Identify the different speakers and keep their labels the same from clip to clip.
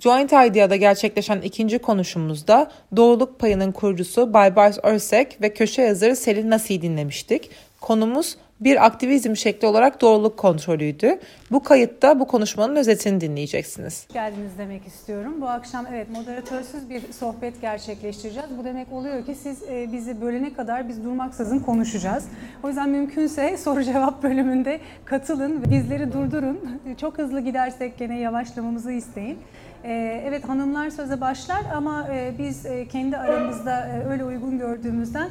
Speaker 1: Joint Idea'da gerçekleşen ikinci konuşumuzda doğruluk payının kurucusu Baybars Örsek ve köşe yazarı Selin Nasi'yi dinlemiştik. Konumuz bir aktivizm şekli olarak doğruluk kontrolüydü. Bu kayıtta bu konuşmanın özetini dinleyeceksiniz.
Speaker 2: geldiniz demek istiyorum. Bu akşam evet moderatörsüz bir sohbet gerçekleştireceğiz. Bu demek oluyor ki siz e, bizi bölene kadar biz durmaksızın konuşacağız. O yüzden mümkünse soru cevap bölümünde katılın ve bizleri durdurun. Çok hızlı gidersek gene yavaşlamamızı isteyin. E, evet hanımlar söze başlar ama e, biz e, kendi aramızda e, öyle uygun gördüğümüzden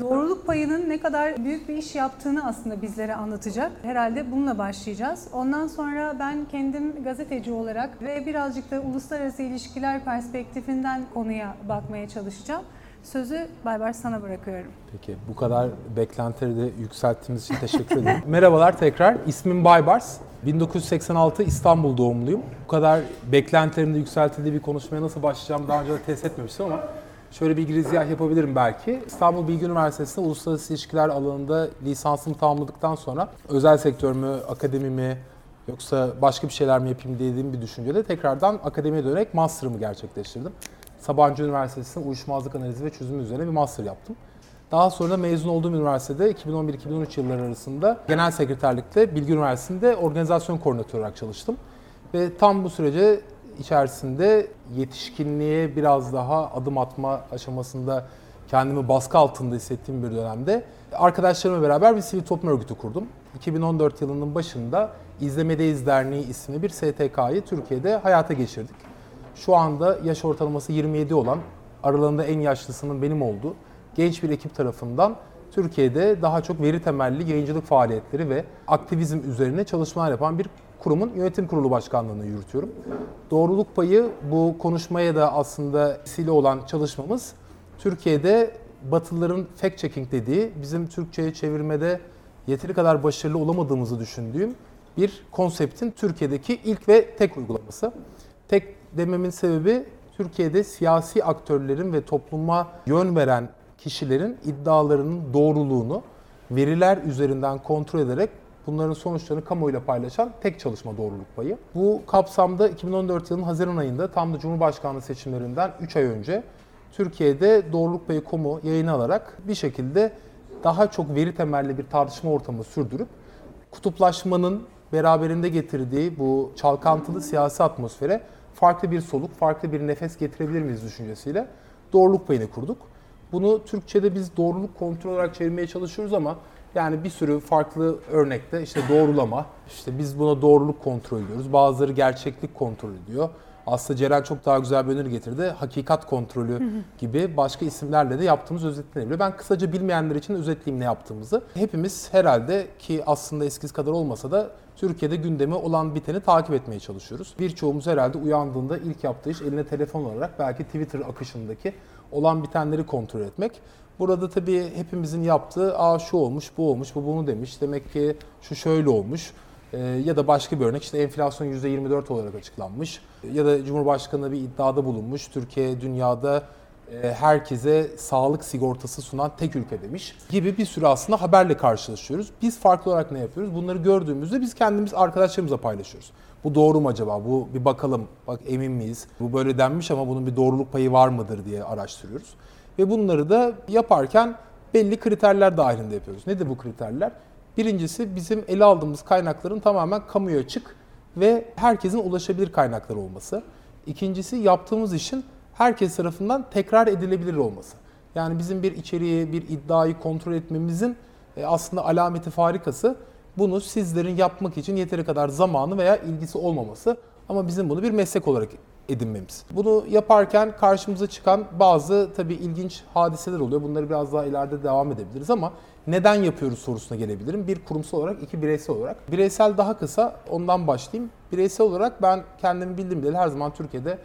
Speaker 2: Doğruluk payının ne kadar büyük bir iş yaptığını aslında bizlere anlatacak. Herhalde bununla başlayacağız. Ondan sonra ben kendim gazeteci olarak ve birazcık da uluslararası ilişkiler perspektifinden konuya bakmaya çalışacağım. Sözü Baybars sana bırakıyorum.
Speaker 3: Peki bu kadar beklentileri de yükselttiğimiz için teşekkür ederim. Merhabalar tekrar. İsmim Baybars. 1986 İstanbul doğumluyum. Bu kadar beklentilerin de yükseltildiği bir konuşmaya nasıl başlayacağım daha önce de test etmemiştim ama Şöyle bir girizgah yapabilirim belki. İstanbul Bilgi Üniversitesi'nde uluslararası ilişkiler alanında lisansımı tamamladıktan sonra özel sektör mü, akademi mi yoksa başka bir şeyler mi yapayım dediğim bir düşünceyle tekrardan akademiye dönerek master'ımı gerçekleştirdim. Sabancı Üniversitesi'nde uyuşmazlık analizi ve çözümü üzerine bir master yaptım. Daha sonra mezun olduğum üniversitede 2011-2013 yılları arasında genel sekreterlikte Bilgi Üniversitesi'nde organizasyon koordinatörü olarak çalıştım. Ve tam bu sürece içerisinde yetişkinliğe biraz daha adım atma aşamasında kendimi baskı altında hissettiğim bir dönemde arkadaşlarımla beraber bir sivil toplum örgütü kurdum. 2014 yılının başında İzlemedeyiz Derneği isimli bir STK'yı Türkiye'de hayata geçirdik. Şu anda yaş ortalaması 27 olan, aralarında en yaşlısının benim olduğu genç bir ekip tarafından Türkiye'de daha çok veri temelli yayıncılık faaliyetleri ve aktivizm üzerine çalışmalar yapan bir kurumun yönetim kurulu başkanlığını yürütüyorum. Doğruluk payı bu konuşmaya da aslında vesile olan çalışmamız Türkiye'de Batılıların fact checking dediği bizim Türkçe'ye çevirmede yeteri kadar başarılı olamadığımızı düşündüğüm bir konseptin Türkiye'deki ilk ve tek uygulaması. Tek dememin sebebi Türkiye'de siyasi aktörlerin ve topluma yön veren kişilerin iddialarının doğruluğunu veriler üzerinden kontrol ederek bunların sonuçlarını kamuoyuyla paylaşan tek çalışma doğruluk payı. Bu kapsamda 2014 yılının Haziran ayında tam da Cumhurbaşkanlığı seçimlerinden 3 ay önce Türkiye'de doğruluk payı komu yayını alarak bir şekilde daha çok veri temelli bir tartışma ortamı sürdürüp kutuplaşmanın beraberinde getirdiği bu çalkantılı siyasi atmosfere farklı bir soluk, farklı bir nefes getirebilir miyiz düşüncesiyle doğruluk payını kurduk. Bunu Türkçe'de biz doğruluk kontrol olarak çevirmeye çalışıyoruz ama yani bir sürü farklı örnekte işte doğrulama, işte biz buna doğruluk kontrol ediyoruz. Bazıları gerçeklik kontrol ediyor. Aslında Ceren çok daha güzel bir öneri getirdi. Hakikat kontrolü gibi başka isimlerle de yaptığımız özetlenebiliyor. Ben kısaca bilmeyenler için özetleyeyim ne yaptığımızı. Hepimiz herhalde ki aslında eskisi kadar olmasa da Türkiye'de gündemi olan biteni takip etmeye çalışıyoruz. Birçoğumuz herhalde uyandığında ilk yaptığı iş eline telefon olarak belki Twitter akışındaki olan bitenleri kontrol etmek. Burada tabii hepimizin yaptığı aa şu olmuş, bu olmuş, bu bunu demiş. Demek ki şu şöyle olmuş. Ee, ya da başka bir örnek işte enflasyon %24 olarak açıklanmış. Ya da Cumhurbaşkanı bir iddiada bulunmuş. Türkiye dünyada e, herkese sağlık sigortası sunan tek ülke demiş gibi bir sürü aslında haberle karşılaşıyoruz. Biz farklı olarak ne yapıyoruz? Bunları gördüğümüzde biz kendimiz arkadaşlarımıza paylaşıyoruz. Bu doğru mu acaba? Bu bir bakalım. Bak emin miyiz? Bu böyle denmiş ama bunun bir doğruluk payı var mıdır diye araştırıyoruz. Ve bunları da yaparken belli kriterler dahilinde yapıyoruz. Nedir bu kriterler? Birincisi bizim ele aldığımız kaynakların tamamen kamuya açık ve herkesin ulaşabilir kaynaklar olması. İkincisi yaptığımız işin herkes tarafından tekrar edilebilir olması. Yani bizim bir içeriği, bir iddiayı kontrol etmemizin e, aslında alameti farikası bunu sizlerin yapmak için yeteri kadar zamanı veya ilgisi olmaması. Ama bizim bunu bir meslek olarak edinmemiz. Bunu yaparken karşımıza çıkan bazı tabii ilginç hadiseler oluyor. Bunları biraz daha ileride devam edebiliriz ama neden yapıyoruz sorusuna gelebilirim. Bir kurumsal olarak, iki bireysel olarak. Bireysel daha kısa, ondan başlayayım. Bireysel olarak ben kendimi bildiğim bileli her zaman Türkiye'de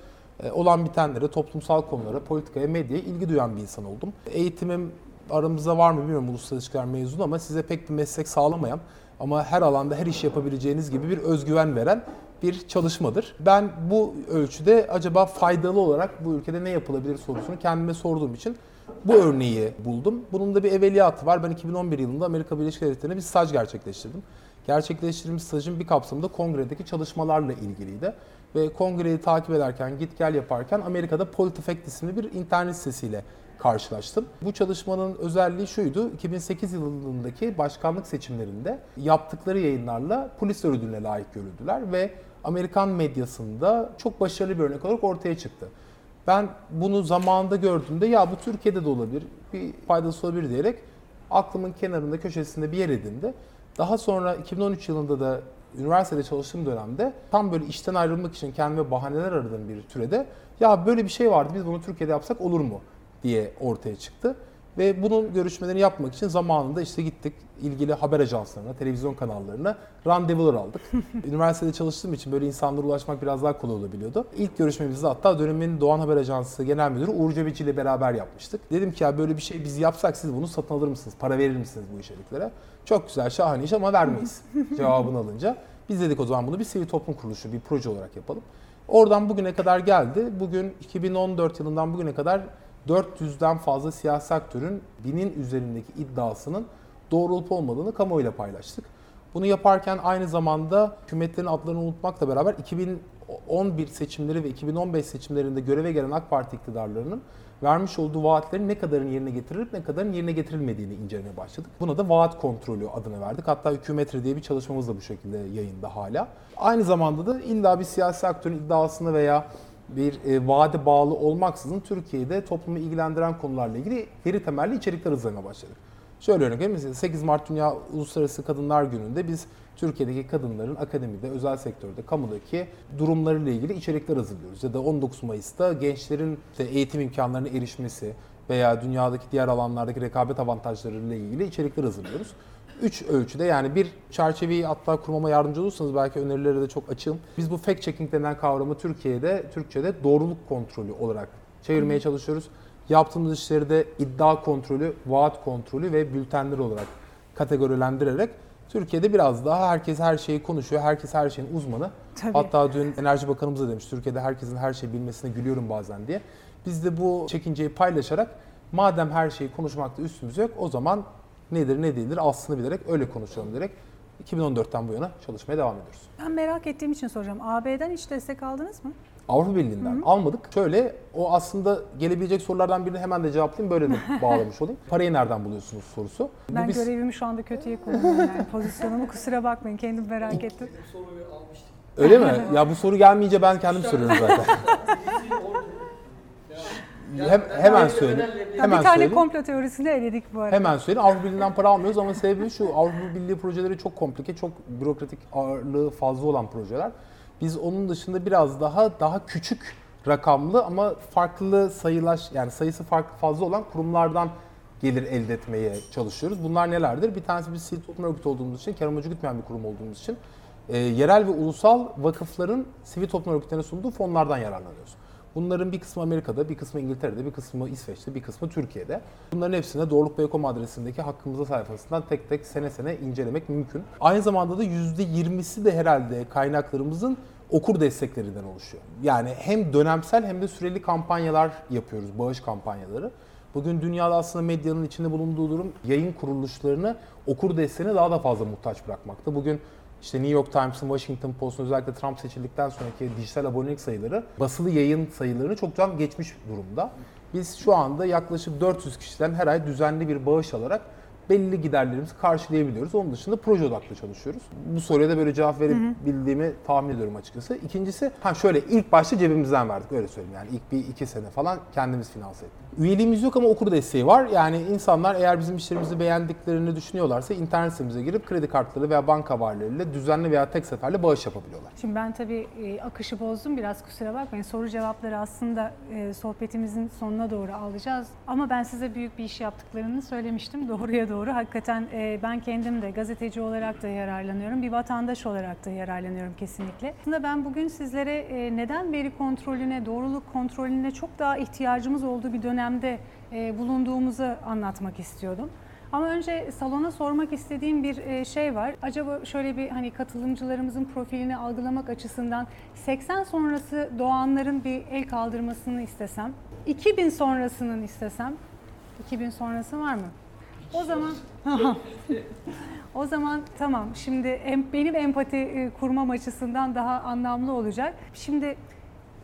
Speaker 3: e, olan bitenlere, toplumsal konulara, politikaya, medyaya ilgi duyan bir insan oldum. Eğitimim aramızda var mı bilmiyorum uluslararası ilişkiler mezunu ama size pek bir meslek sağlamayan ama her alanda her iş yapabileceğiniz gibi bir özgüven veren bir çalışmadır. Ben bu ölçüde acaba faydalı olarak bu ülkede ne yapılabilir sorusunu kendime sorduğum için bu örneği buldum. Bunun da bir evveliyatı var. Ben 2011 yılında Amerika Birleşik Devletleri'nde bir staj gerçekleştirdim. Gerçekleştirdiğim stajın bir kapsamında kongredeki çalışmalarla ilgiliydi. ve kongreyi takip ederken, git gel yaparken Amerika'da Politifact isimli bir internet sitesiyle karşılaştım. Bu çalışmanın özelliği şuydu. 2008 yılındaki başkanlık seçimlerinde yaptıkları yayınlarla polis ödülüne layık görüldüler ve Amerikan medyasında çok başarılı bir örnek olarak ortaya çıktı. Ben bunu zamanında gördüğümde ya bu Türkiye'de de olabilir, bir faydası olabilir diyerek aklımın kenarında, köşesinde bir yer edindi. Daha sonra 2013 yılında da üniversitede çalıştığım dönemde tam böyle işten ayrılmak için kendime bahaneler aradığım bir türede ya böyle bir şey vardı biz bunu Türkiye'de yapsak olur mu diye ortaya çıktı. Ve bunun görüşmelerini yapmak için zamanında işte gittik ilgili haber ajanslarına, televizyon kanallarına randevular aldık. Üniversitede çalıştığım için böyle insanlara ulaşmak biraz daha kolay olabiliyordu. İlk görüşmemizde hatta dönemin Doğan Haber Ajansı Genel Müdürü Uğur Cebeci ile beraber yapmıştık. Dedim ki ya böyle bir şey biz yapsak siz bunu satın alır mısınız? Para verir misiniz bu içeriklere? Çok güzel, şahane iş ama vermeyiz cevabını alınca. Biz dedik o zaman bunu bir sivil toplum kuruluşu, bir proje olarak yapalım. Oradan bugüne kadar geldi. Bugün 2014 yılından bugüne kadar 400'den fazla siyasi aktörün binin üzerindeki iddiasının doğru olmadığını kamuoyuyla paylaştık. Bunu yaparken aynı zamanda hükümetlerin adlarını unutmakla beraber 2011 seçimleri ve 2015 seçimlerinde göreve gelen AK Parti iktidarlarının vermiş olduğu vaatlerin ne kadarın yerine getirilip ne kadarın yerine getirilmediğini incelemeye başladık. Buna da vaat kontrolü adını verdik. Hatta hükümetre diye bir çalışmamız da bu şekilde yayında hala. Aynı zamanda da illa bir siyasi aktörün iddiasını veya bir e, vaade bağlı olmaksızın Türkiye'de toplumu ilgilendiren konularla ilgili veri temelli içerikler hazırlamaya başladık. Şöyle örnek vereyim. Mesela 8 Mart Dünya Uluslararası Kadınlar Günü'nde biz Türkiye'deki kadınların akademide, özel sektörde, kamudaki durumlarıyla ilgili içerikler hazırlıyoruz. Ya da 19 Mayıs'ta gençlerin işte eğitim imkanlarına erişmesi veya dünyadaki diğer alanlardaki rekabet avantajlarıyla ilgili içerikler hazırlıyoruz. Üç ölçüde yani bir çerçeveyi hatta kurmama yardımcı olursanız belki önerilere de çok açığım. Biz bu fact checking denen kavramı Türkiye'de, Türkçe'de doğruluk kontrolü olarak çevirmeye çalışıyoruz. Yaptığımız işleri de iddia kontrolü, vaat kontrolü ve bültenler olarak kategorilendirerek Türkiye'de biraz daha herkes her şeyi konuşuyor, herkes her şeyin uzmanı.
Speaker 2: Tabii.
Speaker 3: Hatta dün Enerji Bakanımız da demiş, Türkiye'de herkesin her şeyi bilmesine gülüyorum bazen diye. Biz de bu çekinceyi paylaşarak madem her şeyi konuşmakta üstümüz yok o zaman nedir ne değildir aslını bilerek öyle konuşalım diyerek 2014'ten bu yana çalışmaya devam ediyoruz.
Speaker 2: Ben merak ettiğim için soracağım. AB'den hiç destek aldınız mı?
Speaker 3: Avrupa Birliği'nden almadık. Şöyle o aslında gelebilecek sorulardan birini hemen de cevaplayayım böyle de bağlamış olayım. Parayı nereden buluyorsunuz sorusu. Bu
Speaker 2: Ben
Speaker 3: biz-
Speaker 2: görevimi şu anda kötüye kullanıyorum yani pozisyonumu kusura bakmayın kendim merak ettim.
Speaker 3: Öyle mi? Ya bu soru gelmeyince ben kendim soruyorum zaten. Hem, hemen söyleyeyim. Hemen
Speaker 2: bir tane
Speaker 3: söyleyeyim.
Speaker 2: komplo teorisini eledik bu arada.
Speaker 3: Hemen söyleyeyim. Avrupa Birliği'nden para almıyoruz ama sebebi şu. Avrupa Birliği projeleri çok komplike, çok bürokratik ağırlığı fazla olan projeler. Biz onun dışında biraz daha daha küçük rakamlı ama farklı sayılaş yani sayısı farklı fazla olan kurumlardan gelir elde etmeye çalışıyoruz. Bunlar nelerdir? Bir tanesi biz sivil toplum örgütü olduğumuz için, kar amacı gütmeyen bir kurum olduğumuz için e, yerel ve ulusal vakıfların sivil toplum örgütlerine sunduğu fonlardan yararlanıyoruz. Bunların bir kısmı Amerika'da, bir kısmı İngiltere'de, bir kısmı İsveç'te, bir kısmı Türkiye'de. Bunların hepsine Doğruluk Bey.com adresindeki hakkımızda sayfasından tek tek sene sene incelemek mümkün. Aynı zamanda da %20'si de herhalde kaynaklarımızın okur desteklerinden oluşuyor. Yani hem dönemsel hem de süreli kampanyalar yapıyoruz, bağış kampanyaları. Bugün dünyada aslında medyanın içinde bulunduğu durum yayın kuruluşlarını okur desteğine daha da fazla muhtaç bırakmakta. Bugün işte New York Times'ın, Washington Post'un özellikle Trump seçildikten sonraki dijital abonelik sayıları basılı yayın sayılarını çoktan geçmiş durumda. Biz şu anda yaklaşık 400 kişiden her ay düzenli bir bağış alarak belli giderlerimizi karşılayabiliyoruz. Onun dışında proje odaklı çalışıyoruz. Bu soruya da böyle cevap verebildiğimi tahmin ediyorum açıkçası. İkincisi, ha şöyle ilk başta cebimizden verdik öyle söyleyeyim yani ilk bir iki sene falan kendimiz finanse ettik. Üyeliğimiz yok ama okur desteği var. Yani insanlar eğer bizim işlerimizi beğendiklerini düşünüyorlarsa internet sitemize girip kredi kartları veya banka varlarıyla düzenli veya tek seferle bağış yapabiliyorlar.
Speaker 2: Şimdi ben tabii e, akışı bozdum biraz kusura bakmayın. Soru cevapları aslında e, sohbetimizin sonuna doğru alacağız. Ama ben size büyük bir iş yaptıklarını söylemiştim doğruya doğru. Hakikaten e, ben kendim de gazeteci olarak da yararlanıyorum. Bir vatandaş olarak da yararlanıyorum kesinlikle. Aslında ben bugün sizlere e, neden veri kontrolüne, doğruluk kontrolüne çok daha ihtiyacımız olduğu bir dönemde e, bulunduğumuzu anlatmak istiyordum. Ama önce salona sormak istediğim bir e, şey var. Acaba şöyle bir hani katılımcılarımızın profilini algılamak açısından 80 sonrası doğanların bir el kaldırmasını istesem, 2000 sonrasının istesem, 2000 sonrası var mı? O zaman O zaman tamam. Şimdi em, benim empati e, kurmam açısından daha anlamlı olacak. Şimdi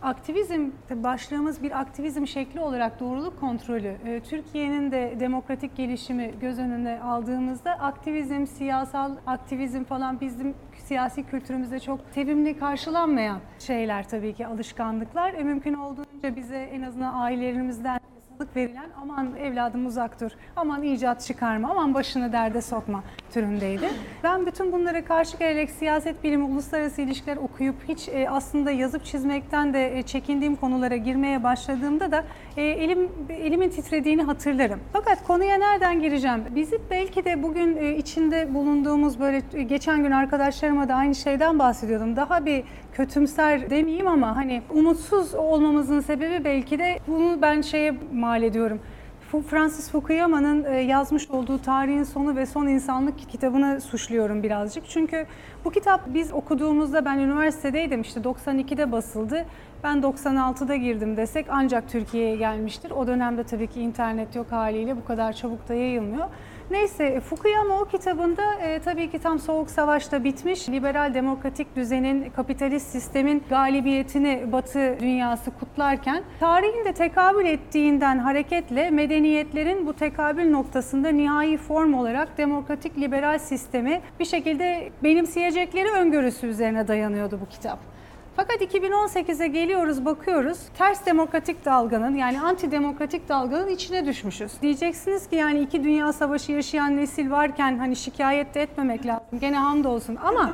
Speaker 2: Aktivizm, başlığımız bir aktivizm şekli olarak doğruluk kontrolü. Ee, Türkiye'nin de demokratik gelişimi göz önüne aldığımızda aktivizm, siyasal aktivizm falan bizim siyasi kültürümüzde çok tevimli karşılanmayan şeyler tabii ki alışkanlıklar. E, mümkün olduğunca bize en azından ailelerimizden karşılık verilen aman evladım uzak dur, aman icat çıkarma, aman başını derde sokma türündeydi. Ben bütün bunlara karşı gelerek siyaset bilimi, uluslararası ilişkiler okuyup hiç e, aslında yazıp çizmekten de e, çekindiğim konulara girmeye başladığımda da e, elim elimin titrediğini hatırlarım. Fakat konuya nereden gireceğim? Bizi belki de bugün e, içinde bulunduğumuz böyle e, geçen gün arkadaşlarıma da aynı şeyden bahsediyordum. Daha bir kötümser demeyeyim ama hani umutsuz olmamızın sebebi belki de bunu ben şeye mal ediyorum. Francis Fukuyama'nın yazmış olduğu Tarihin Sonu ve Son İnsanlık kitabını suçluyorum birazcık. Çünkü bu kitap biz okuduğumuzda ben üniversitedeydim işte 92'de basıldı. Ben 96'da girdim desek ancak Türkiye'ye gelmiştir. O dönemde tabii ki internet yok haliyle bu kadar çabuk da yayılmıyor. Neyse Fukuyama o kitabında e, tabii ki tam Soğuk Savaş'ta bitmiş liberal demokratik düzenin, kapitalist sistemin galibiyetini Batı dünyası kutlarken tarihin de tekabül ettiğinden hareketle medeniyetlerin bu tekabül noktasında nihai form olarak demokratik liberal sistemi bir şekilde benimseyecekleri öngörüsü üzerine dayanıyordu bu kitap. Fakat 2018'e geliyoruz bakıyoruz ters demokratik dalganın yani antidemokratik dalganın içine düşmüşüz. Diyeceksiniz ki yani iki dünya savaşı yaşayan nesil varken hani şikayet de etmemek lazım. Gene hamdolsun ama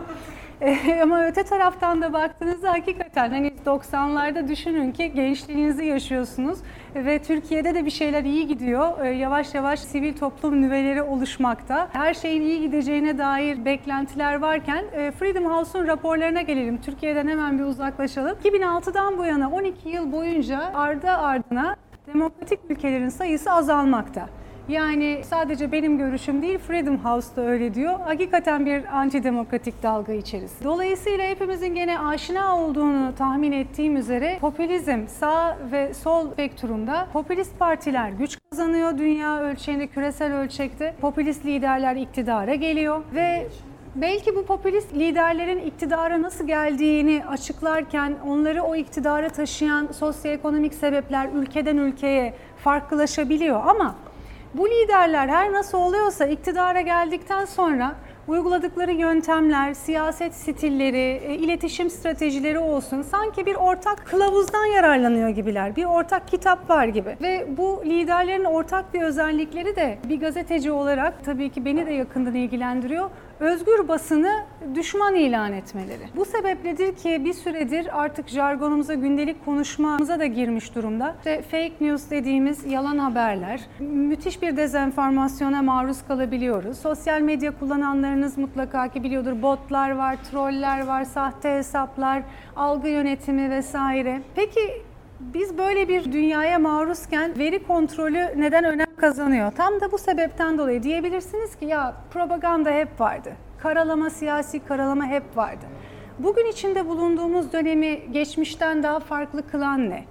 Speaker 2: ama öte taraftan da baktığınızda hakikaten hani 90'larda düşünün ki gençliğinizi yaşıyorsunuz ve Türkiye'de de bir şeyler iyi gidiyor. E, yavaş yavaş sivil toplum nüveleri oluşmakta. Her şeyin iyi gideceğine dair beklentiler varken e, Freedom House'un raporlarına gelelim. Türkiye'den hemen bir uzaklaşalım. 2006'dan bu yana 12 yıl boyunca ardı ardına demokratik ülkelerin sayısı azalmakta. Yani sadece benim görüşüm değil, Freedom House da öyle diyor. Hakikaten bir antidemokratik dalga içerisinde. Dolayısıyla hepimizin gene aşina olduğunu tahmin ettiğim üzere popülizm sağ ve sol spektrumda popülist partiler güç kazanıyor dünya ölçeğinde, küresel ölçekte. Popülist liderler iktidara geliyor ve Belki bu popülist liderlerin iktidara nasıl geldiğini açıklarken onları o iktidara taşıyan sosyoekonomik sebepler ülkeden ülkeye farklılaşabiliyor ama bu liderler her nasıl oluyorsa iktidara geldikten sonra uyguladıkları yöntemler, siyaset stilleri, e, iletişim stratejileri olsun sanki bir ortak kılavuzdan yararlanıyor gibiler. Bir ortak kitap var gibi. Ve bu liderlerin ortak bir özellikleri de bir gazeteci olarak tabii ki beni de yakından ilgilendiriyor özgür basını düşman ilan etmeleri. Bu sebepledir ki bir süredir artık jargonumuza, gündelik konuşmamıza da girmiş durumda. İşte fake news dediğimiz yalan haberler, müthiş bir dezenformasyona maruz kalabiliyoruz. Sosyal medya kullananlarınız mutlaka ki biliyordur botlar var, troller var, sahte hesaplar, algı yönetimi vesaire. Peki biz böyle bir dünyaya maruzken veri kontrolü neden önem kazanıyor? Tam da bu sebepten dolayı diyebilirsiniz ki ya propaganda hep vardı. Karalama, siyasi karalama hep vardı. Bugün içinde bulunduğumuz dönemi geçmişten daha farklı kılan ne?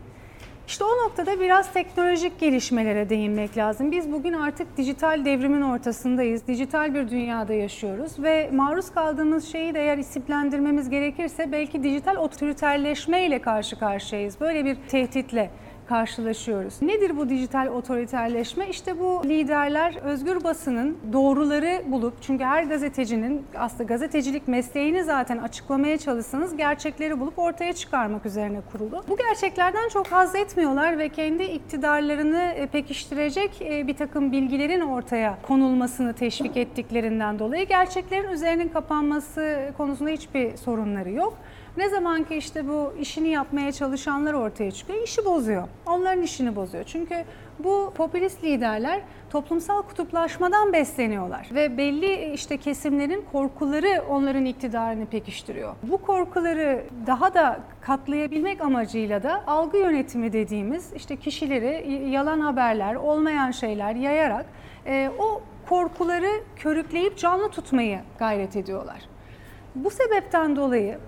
Speaker 2: İşte o noktada biraz teknolojik gelişmelere değinmek lazım. Biz bugün artık dijital devrimin ortasındayız. Dijital bir dünyada yaşıyoruz ve maruz kaldığımız şeyi de eğer isimlendirmemiz gerekirse belki dijital otoriterleşme ile karşı karşıyayız. Böyle bir tehditle karşılaşıyoruz. Nedir bu dijital otoriterleşme? İşte bu liderler özgür basının doğruları bulup çünkü her gazetecinin aslında gazetecilik mesleğini zaten açıklamaya çalışsanız gerçekleri bulup ortaya çıkarmak üzerine kurulu. Bu gerçeklerden çok haz etmiyorlar ve kendi iktidarlarını e, pekiştirecek e, bir takım bilgilerin ortaya konulmasını teşvik ettiklerinden dolayı gerçeklerin üzerinin kapanması konusunda hiçbir sorunları yok. Ne zaman ki işte bu işini yapmaya çalışanlar ortaya çıkıyor, işi bozuyor. Onların işini bozuyor. Çünkü bu popülist liderler toplumsal kutuplaşmadan besleniyorlar ve belli işte kesimlerin korkuları onların iktidarını pekiştiriyor. Bu korkuları daha da katlayabilmek amacıyla da algı yönetimi dediğimiz işte kişileri yalan haberler, olmayan şeyler yayarak e, o korkuları körükleyip canlı tutmayı gayret ediyorlar. Bu sebepten dolayı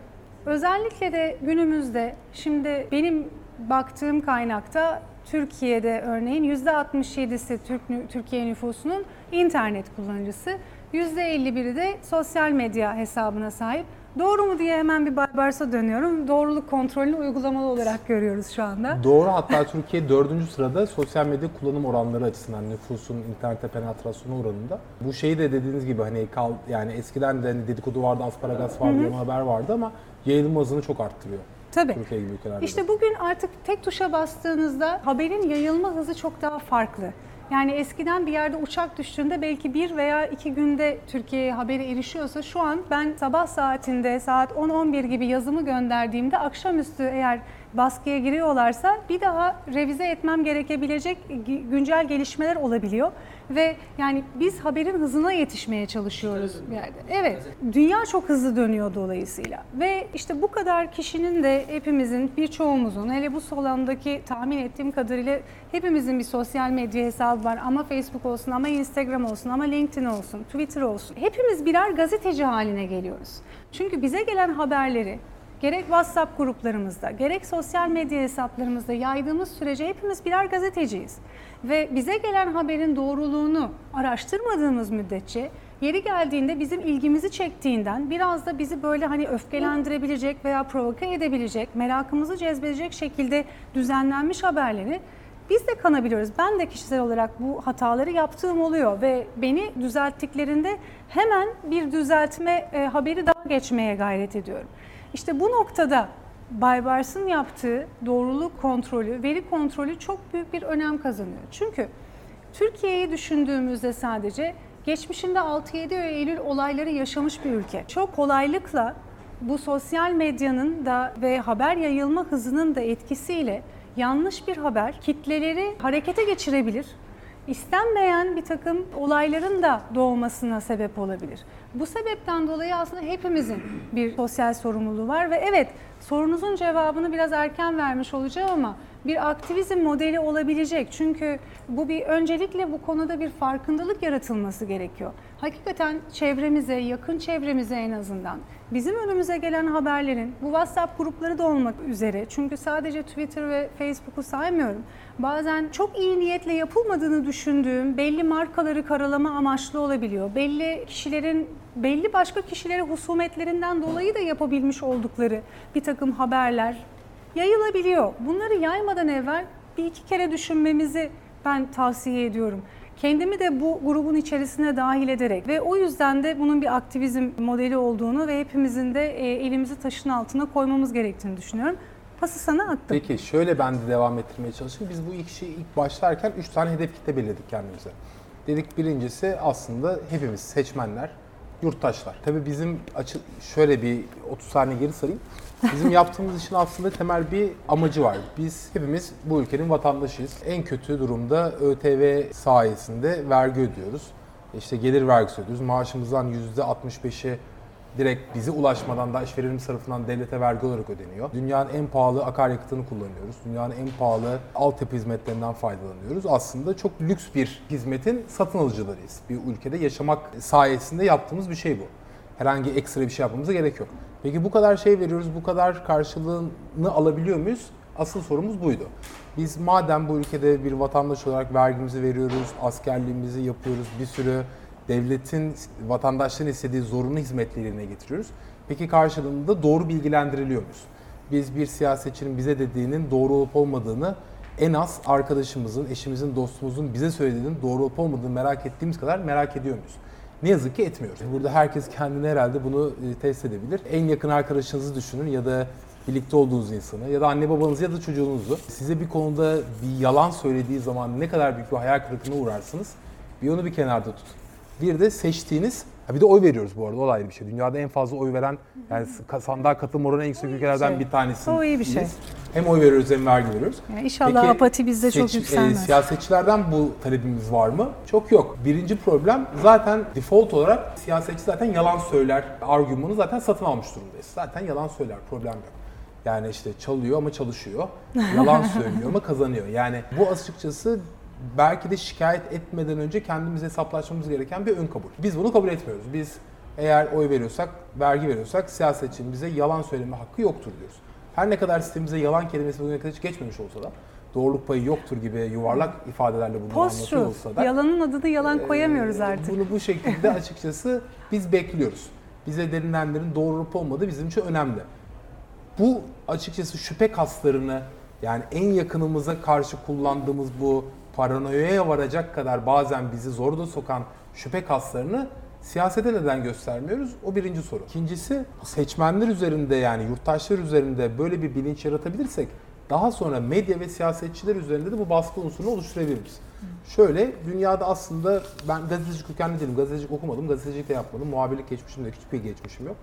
Speaker 2: Özellikle de günümüzde şimdi benim baktığım kaynakta Türkiye'de örneğin %67'si Türk, Türkiye nüfusunun internet kullanıcısı. %51'i de sosyal medya hesabına sahip. Doğru mu diye hemen bir Barbars'a dönüyorum. Doğruluk kontrolünü uygulamalı olarak görüyoruz şu anda.
Speaker 3: Doğru hatta Türkiye dördüncü sırada sosyal medya kullanım oranları açısından nüfusun internete penetrasyonu oranında. Bu şeyi de dediğiniz gibi hani kal, yani eskiden de hani dedikodu vardı, asparagas vardı, hı haber vardı ama yayılma hızını çok arttırıyor.
Speaker 2: Tabii. Türkiye gibi ülkelerde. İşte bugün artık tek tuşa bastığınızda haberin yayılma hızı çok daha farklı. Yani eskiden bir yerde uçak düştüğünde belki bir veya iki günde Türkiye'ye haberi erişiyorsa şu an ben sabah saatinde saat 10-11 gibi yazımı gönderdiğimde akşamüstü eğer baskıya giriyorlarsa bir daha revize etmem gerekebilecek güncel gelişmeler olabiliyor. Ve yani biz haberin hızına yetişmeye çalışıyoruz yerde. Evet, dünya çok hızlı dönüyor dolayısıyla. Ve işte bu kadar kişinin de hepimizin, birçoğumuzun, hele bu solandaki tahmin ettiğim kadarıyla hepimizin bir sosyal medya hesabı var. Ama Facebook olsun, ama Instagram olsun, ama LinkedIn olsun, Twitter olsun. Hepimiz birer gazeteci haline geliyoruz. Çünkü bize gelen haberleri gerek WhatsApp gruplarımızda, gerek sosyal medya hesaplarımızda yaydığımız sürece hepimiz birer gazeteciyiz. Ve bize gelen haberin doğruluğunu araştırmadığımız müddetçe yeri geldiğinde bizim ilgimizi çektiğinden biraz da bizi böyle hani öfkelendirebilecek veya provoke edebilecek, merakımızı cezbedecek şekilde düzenlenmiş haberleri biz de kanabiliyoruz. Ben de kişisel olarak bu hataları yaptığım oluyor ve beni düzelttiklerinde hemen bir düzeltme e, haberi daha geçmeye gayret ediyorum. İşte bu noktada Baybars'ın yaptığı doğruluk kontrolü, veri kontrolü çok büyük bir önem kazanıyor. Çünkü Türkiye'yi düşündüğümüzde sadece geçmişinde 6-7 Eylül olayları yaşamış bir ülke. Çok kolaylıkla bu sosyal medyanın da ve haber yayılma hızının da etkisiyle yanlış bir haber kitleleri harekete geçirebilir istenmeyen bir takım olayların da doğmasına sebep olabilir. Bu sebepten dolayı aslında hepimizin bir sosyal sorumluluğu var ve evet sorunuzun cevabını biraz erken vermiş olacağım ama bir aktivizm modeli olabilecek. Çünkü bu bir öncelikle bu konuda bir farkındalık yaratılması gerekiyor. Hakikaten çevremize, yakın çevremize en azından bizim önümüze gelen haberlerin bu WhatsApp grupları da olmak üzere çünkü sadece Twitter ve Facebook'u saymıyorum. Bazen çok iyi niyetle yapılmadığını düşündüğüm belli markaları karalama amaçlı olabiliyor. Belli kişilerin belli başka kişilere husumetlerinden dolayı da yapabilmiş oldukları bir takım haberler yayılabiliyor. Bunları yaymadan evvel bir iki kere düşünmemizi ben tavsiye ediyorum. Kendimi de bu grubun içerisine dahil ederek ve o yüzden de bunun bir aktivizm modeli olduğunu ve hepimizin de e, elimizi taşın altına koymamız gerektiğini düşünüyorum. Pası sana attım.
Speaker 3: Peki şöyle ben de devam ettirmeye çalışayım. Biz bu ilk işi ilk başlarken 3 tane hedef kitle belirledik kendimize. Dedik birincisi aslında hepimiz seçmenler, yurttaşlar. Tabii bizim açı, şöyle bir 30 saniye geri sarayım. Bizim yaptığımız işin aslında temel bir amacı var. Biz hepimiz bu ülkenin vatandaşıyız. En kötü durumda ÖTV sayesinde vergi ödüyoruz. İşte gelir vergisi ödüyoruz. Maaşımızdan %65'i direkt bize ulaşmadan da işverenimiz tarafından devlete vergi olarak ödeniyor. Dünyanın en pahalı akaryakıtını kullanıyoruz. Dünyanın en pahalı altyapı hizmetlerinden faydalanıyoruz. Aslında çok lüks bir hizmetin satın alıcılarıyız. Bir ülkede yaşamak sayesinde yaptığımız bir şey bu. Herhangi ekstra bir şey yapmamıza gerek yok. Peki bu kadar şey veriyoruz, bu kadar karşılığını alabiliyor muyuz? Asıl sorumuz buydu. Biz madem bu ülkede bir vatandaş olarak vergimizi veriyoruz, askerliğimizi yapıyoruz, bir sürü devletin vatandaşların istediği zorunlu hizmetleri yerine getiriyoruz. Peki karşılığında doğru bilgilendiriliyor muyuz? Biz bir siyasetçinin bize dediğinin doğru olup olmadığını en az arkadaşımızın, eşimizin, dostumuzun bize söylediğinin doğru olup olmadığını merak ettiğimiz kadar merak ediyor muyuz? Ne yazık ki etmiyoruz. Burada herkes kendine herhalde bunu e, test edebilir. En yakın arkadaşınızı düşünün ya da birlikte olduğunuz insanı ya da anne babanızı ya da çocuğunuzu size bir konuda bir yalan söylediği zaman ne kadar büyük bir hayal kırıklığına uğrarsınız bir onu bir kenarda tutun. Bir de seçtiğiniz Ha bir de oy veriyoruz bu arada. O ayrı bir şey. Dünyada en fazla oy veren yani sandığa katılım oranı en yüksek ülkelerden şey. bir tanesi.
Speaker 2: O iyi bir şey.
Speaker 3: Hem oy veriyoruz hem vergi veriyoruz.
Speaker 2: Yani inşallah Peki, apati bizde seç, çok yükselmez.
Speaker 3: E, siyasetçilerden bu talebimiz var mı? Çok yok. Birinci problem zaten default olarak siyasetçi zaten yalan söyler argümanı zaten satın almış durumdayız. Zaten yalan söyler. Problem yok. Yani işte çalıyor ama çalışıyor. Yalan söylüyor ama kazanıyor. Yani bu açıkçası belki de şikayet etmeden önce kendimiz hesaplaşmamız gereken bir ön kabul. Biz bunu kabul etmiyoruz. Biz eğer oy veriyorsak, vergi veriyorsak siyasetçinin bize yalan söyleme hakkı yoktur diyoruz. Her ne kadar sistemimize yalan kelimesi bugüne kadar hiç geçmemiş olsa da doğruluk payı yoktur gibi yuvarlak ifadelerle
Speaker 2: Post
Speaker 3: anlatıyor olsa da
Speaker 2: Yalanın adını yalan koyamıyoruz
Speaker 3: ee,
Speaker 2: artık.
Speaker 3: Bunu bu şekilde açıkçası biz bekliyoruz. Bize denilenlerin doğru olup olmadığı bizim için önemli. Bu açıkçası şüphe kaslarını yani en yakınımıza karşı kullandığımız bu paranoyaya varacak kadar bazen bizi zor da sokan şüphe kaslarını siyasete neden göstermiyoruz? O birinci soru. İkincisi seçmenler üzerinde yani yurttaşlar üzerinde böyle bir bilinç yaratabilirsek daha sonra medya ve siyasetçiler üzerinde de bu baskı unsurunu oluşturabiliriz. Şöyle dünyada aslında ben gazetecilik kökenli değilim. Gazetecilik okumadım, gazetecilik de yapmadım. Muhabirlik geçmişim de küçük bir geçmişim yok.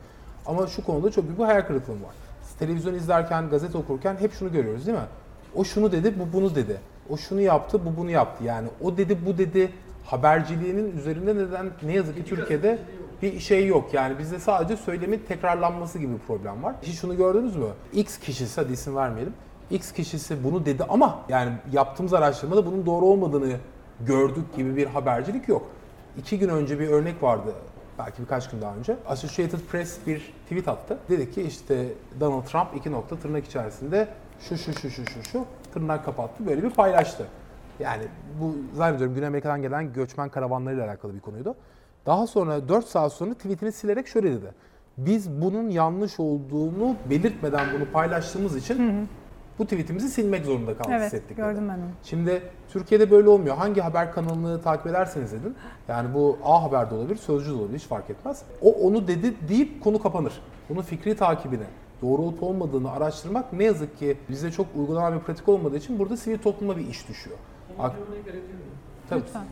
Speaker 3: Ama şu konuda çok büyük bir hayal kırıklığım var. Televizyon izlerken, gazete okurken hep şunu görüyoruz değil mi? O şunu dedi, bu bunu dedi. O şunu yaptı, bu bunu yaptı. Yani o dedi, bu dedi haberciliğinin üzerinde neden ne yazık ki Türkiye'de bir şey yok. Yani bizde sadece söylemin tekrarlanması gibi bir problem var. Hiç şunu gördünüz mü? X kişisi, hadi isim vermeyelim. X kişisi bunu dedi ama yani yaptığımız araştırmada bunun doğru olmadığını gördük gibi bir habercilik yok. İki gün önce bir örnek vardı belki birkaç gün daha önce. Associated Press bir tweet attı. Dedi ki işte Donald Trump iki nokta tırnak içerisinde şu şu şu şu şu şu tırnak kapattı böyle bir paylaştı. Yani bu zannediyorum Güney Amerika'dan gelen göçmen karavanlarıyla alakalı bir konuydu. Daha sonra 4 saat sonra tweetini silerek şöyle dedi. Biz bunun yanlış olduğunu belirtmeden bunu paylaştığımız için bu tweetimizi silmek zorunda kaldık
Speaker 2: Evet,
Speaker 3: hissettik. dedi.
Speaker 2: gördüm ben onu.
Speaker 3: Şimdi Türkiye'de böyle olmuyor. Hangi haber kanalını takip ederseniz edin. Yani bu A Haber'de olabilir, Sözcü de olabilir hiç fark etmez. O onu dedi deyip konu kapanır. Bunun fikri takibini, doğru olup olmadığını araştırmak ne yazık ki bize çok uygulanan bir pratik olmadığı için burada sivil topluma bir iş düşüyor.
Speaker 4: Ama
Speaker 3: Ak-
Speaker 4: bir örnek verebilir miyim?
Speaker 3: Tabii.
Speaker 2: Lütfen.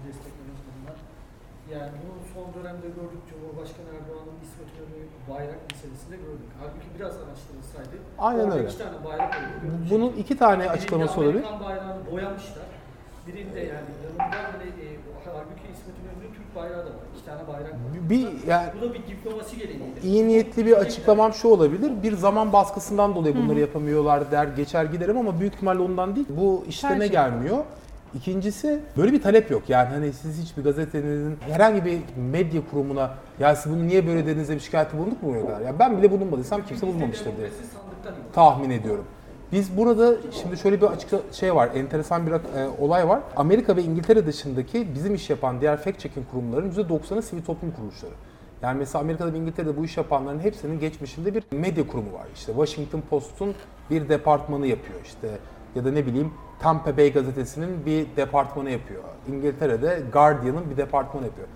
Speaker 4: Yani bunu son dönemde gördük. Cumhurbaşkanı Erdoğan'ın İsmet İnönü bayrak meselesinde gördük. Halbuki biraz araştırılsaydı
Speaker 3: Aynen
Speaker 4: orada
Speaker 3: öyle.
Speaker 4: iki tane bayrak görecektik.
Speaker 3: Bunun iki tane açıklaması olabilir.
Speaker 4: Amerikan bayrağını boyamışlar. Birinde yani yanında hani e, halbuki İsmet Türk bayrağı da var. İki tane bayrak var.
Speaker 3: Bir yani
Speaker 4: Bu da bir diplomasi gereğiydi.
Speaker 3: iyi niyetli bir açıklamam şu olabilir. Bir zaman baskısından dolayı bunları yapamıyorlar der geçer giderim ama büyük ihtimalle ondan değil. Bu işleme
Speaker 2: Tercih.
Speaker 3: gelmiyor. İkincisi böyle bir talep yok. Yani hani siz hiçbir gazetenin herhangi bir medya kurumuna ya siz bunu niye böyle dediğinizde bir şikayette bulunduk mu? Ya ben bile bulunmadıysam kimse bulunmamıştır diye tahmin ediyorum. Biz burada şimdi şöyle bir açık şey var, enteresan bir e, olay var. Amerika ve İngiltere dışındaki bizim iş yapan diğer fact checking kurumların %90'ı sivil toplum kuruluşları. Yani mesela Amerika'da ve İngiltere'de bu iş yapanların hepsinin geçmişinde bir medya kurumu var. İşte Washington Post'un bir departmanı yapıyor işte ya da ne bileyim Tampa Bay gazetesinin bir departmanı yapıyor. İngiltere'de Guardian'ın bir departmanı yapıyor.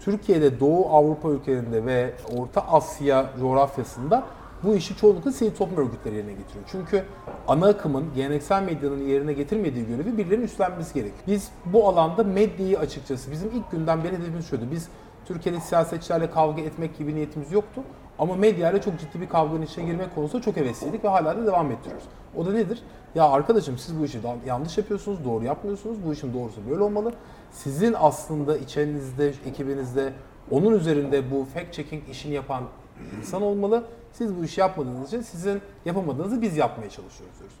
Speaker 3: Türkiye'de Doğu Avrupa ülkelerinde ve Orta Asya coğrafyasında bu işi çoğunlukla sivil toplum örgütleri yerine getiriyor. Çünkü ana akımın, geleneksel medyanın yerine getirmediği görevi birilerinin üstlenmesi gerek. Biz bu alanda medyayı açıkçası bizim ilk günden beri hedefimiz şuydu. Biz Türkiye'de siyasetçilerle kavga etmek gibi niyetimiz yoktu. Ama medyayla çok ciddi bir kavganın içine girmek konusunda çok hevesliydik ve hala da devam ettiriyoruz. O da nedir? Ya arkadaşım siz bu işi yanlış yapıyorsunuz, doğru yapmıyorsunuz. Bu işin doğrusu böyle olmalı. Sizin aslında içerinizde, ekibinizde onun üzerinde bu fact checking işini yapan insan olmalı. Siz bu işi yapmadığınız için sizin yapamadığınızı biz yapmaya çalışıyoruz diyoruz.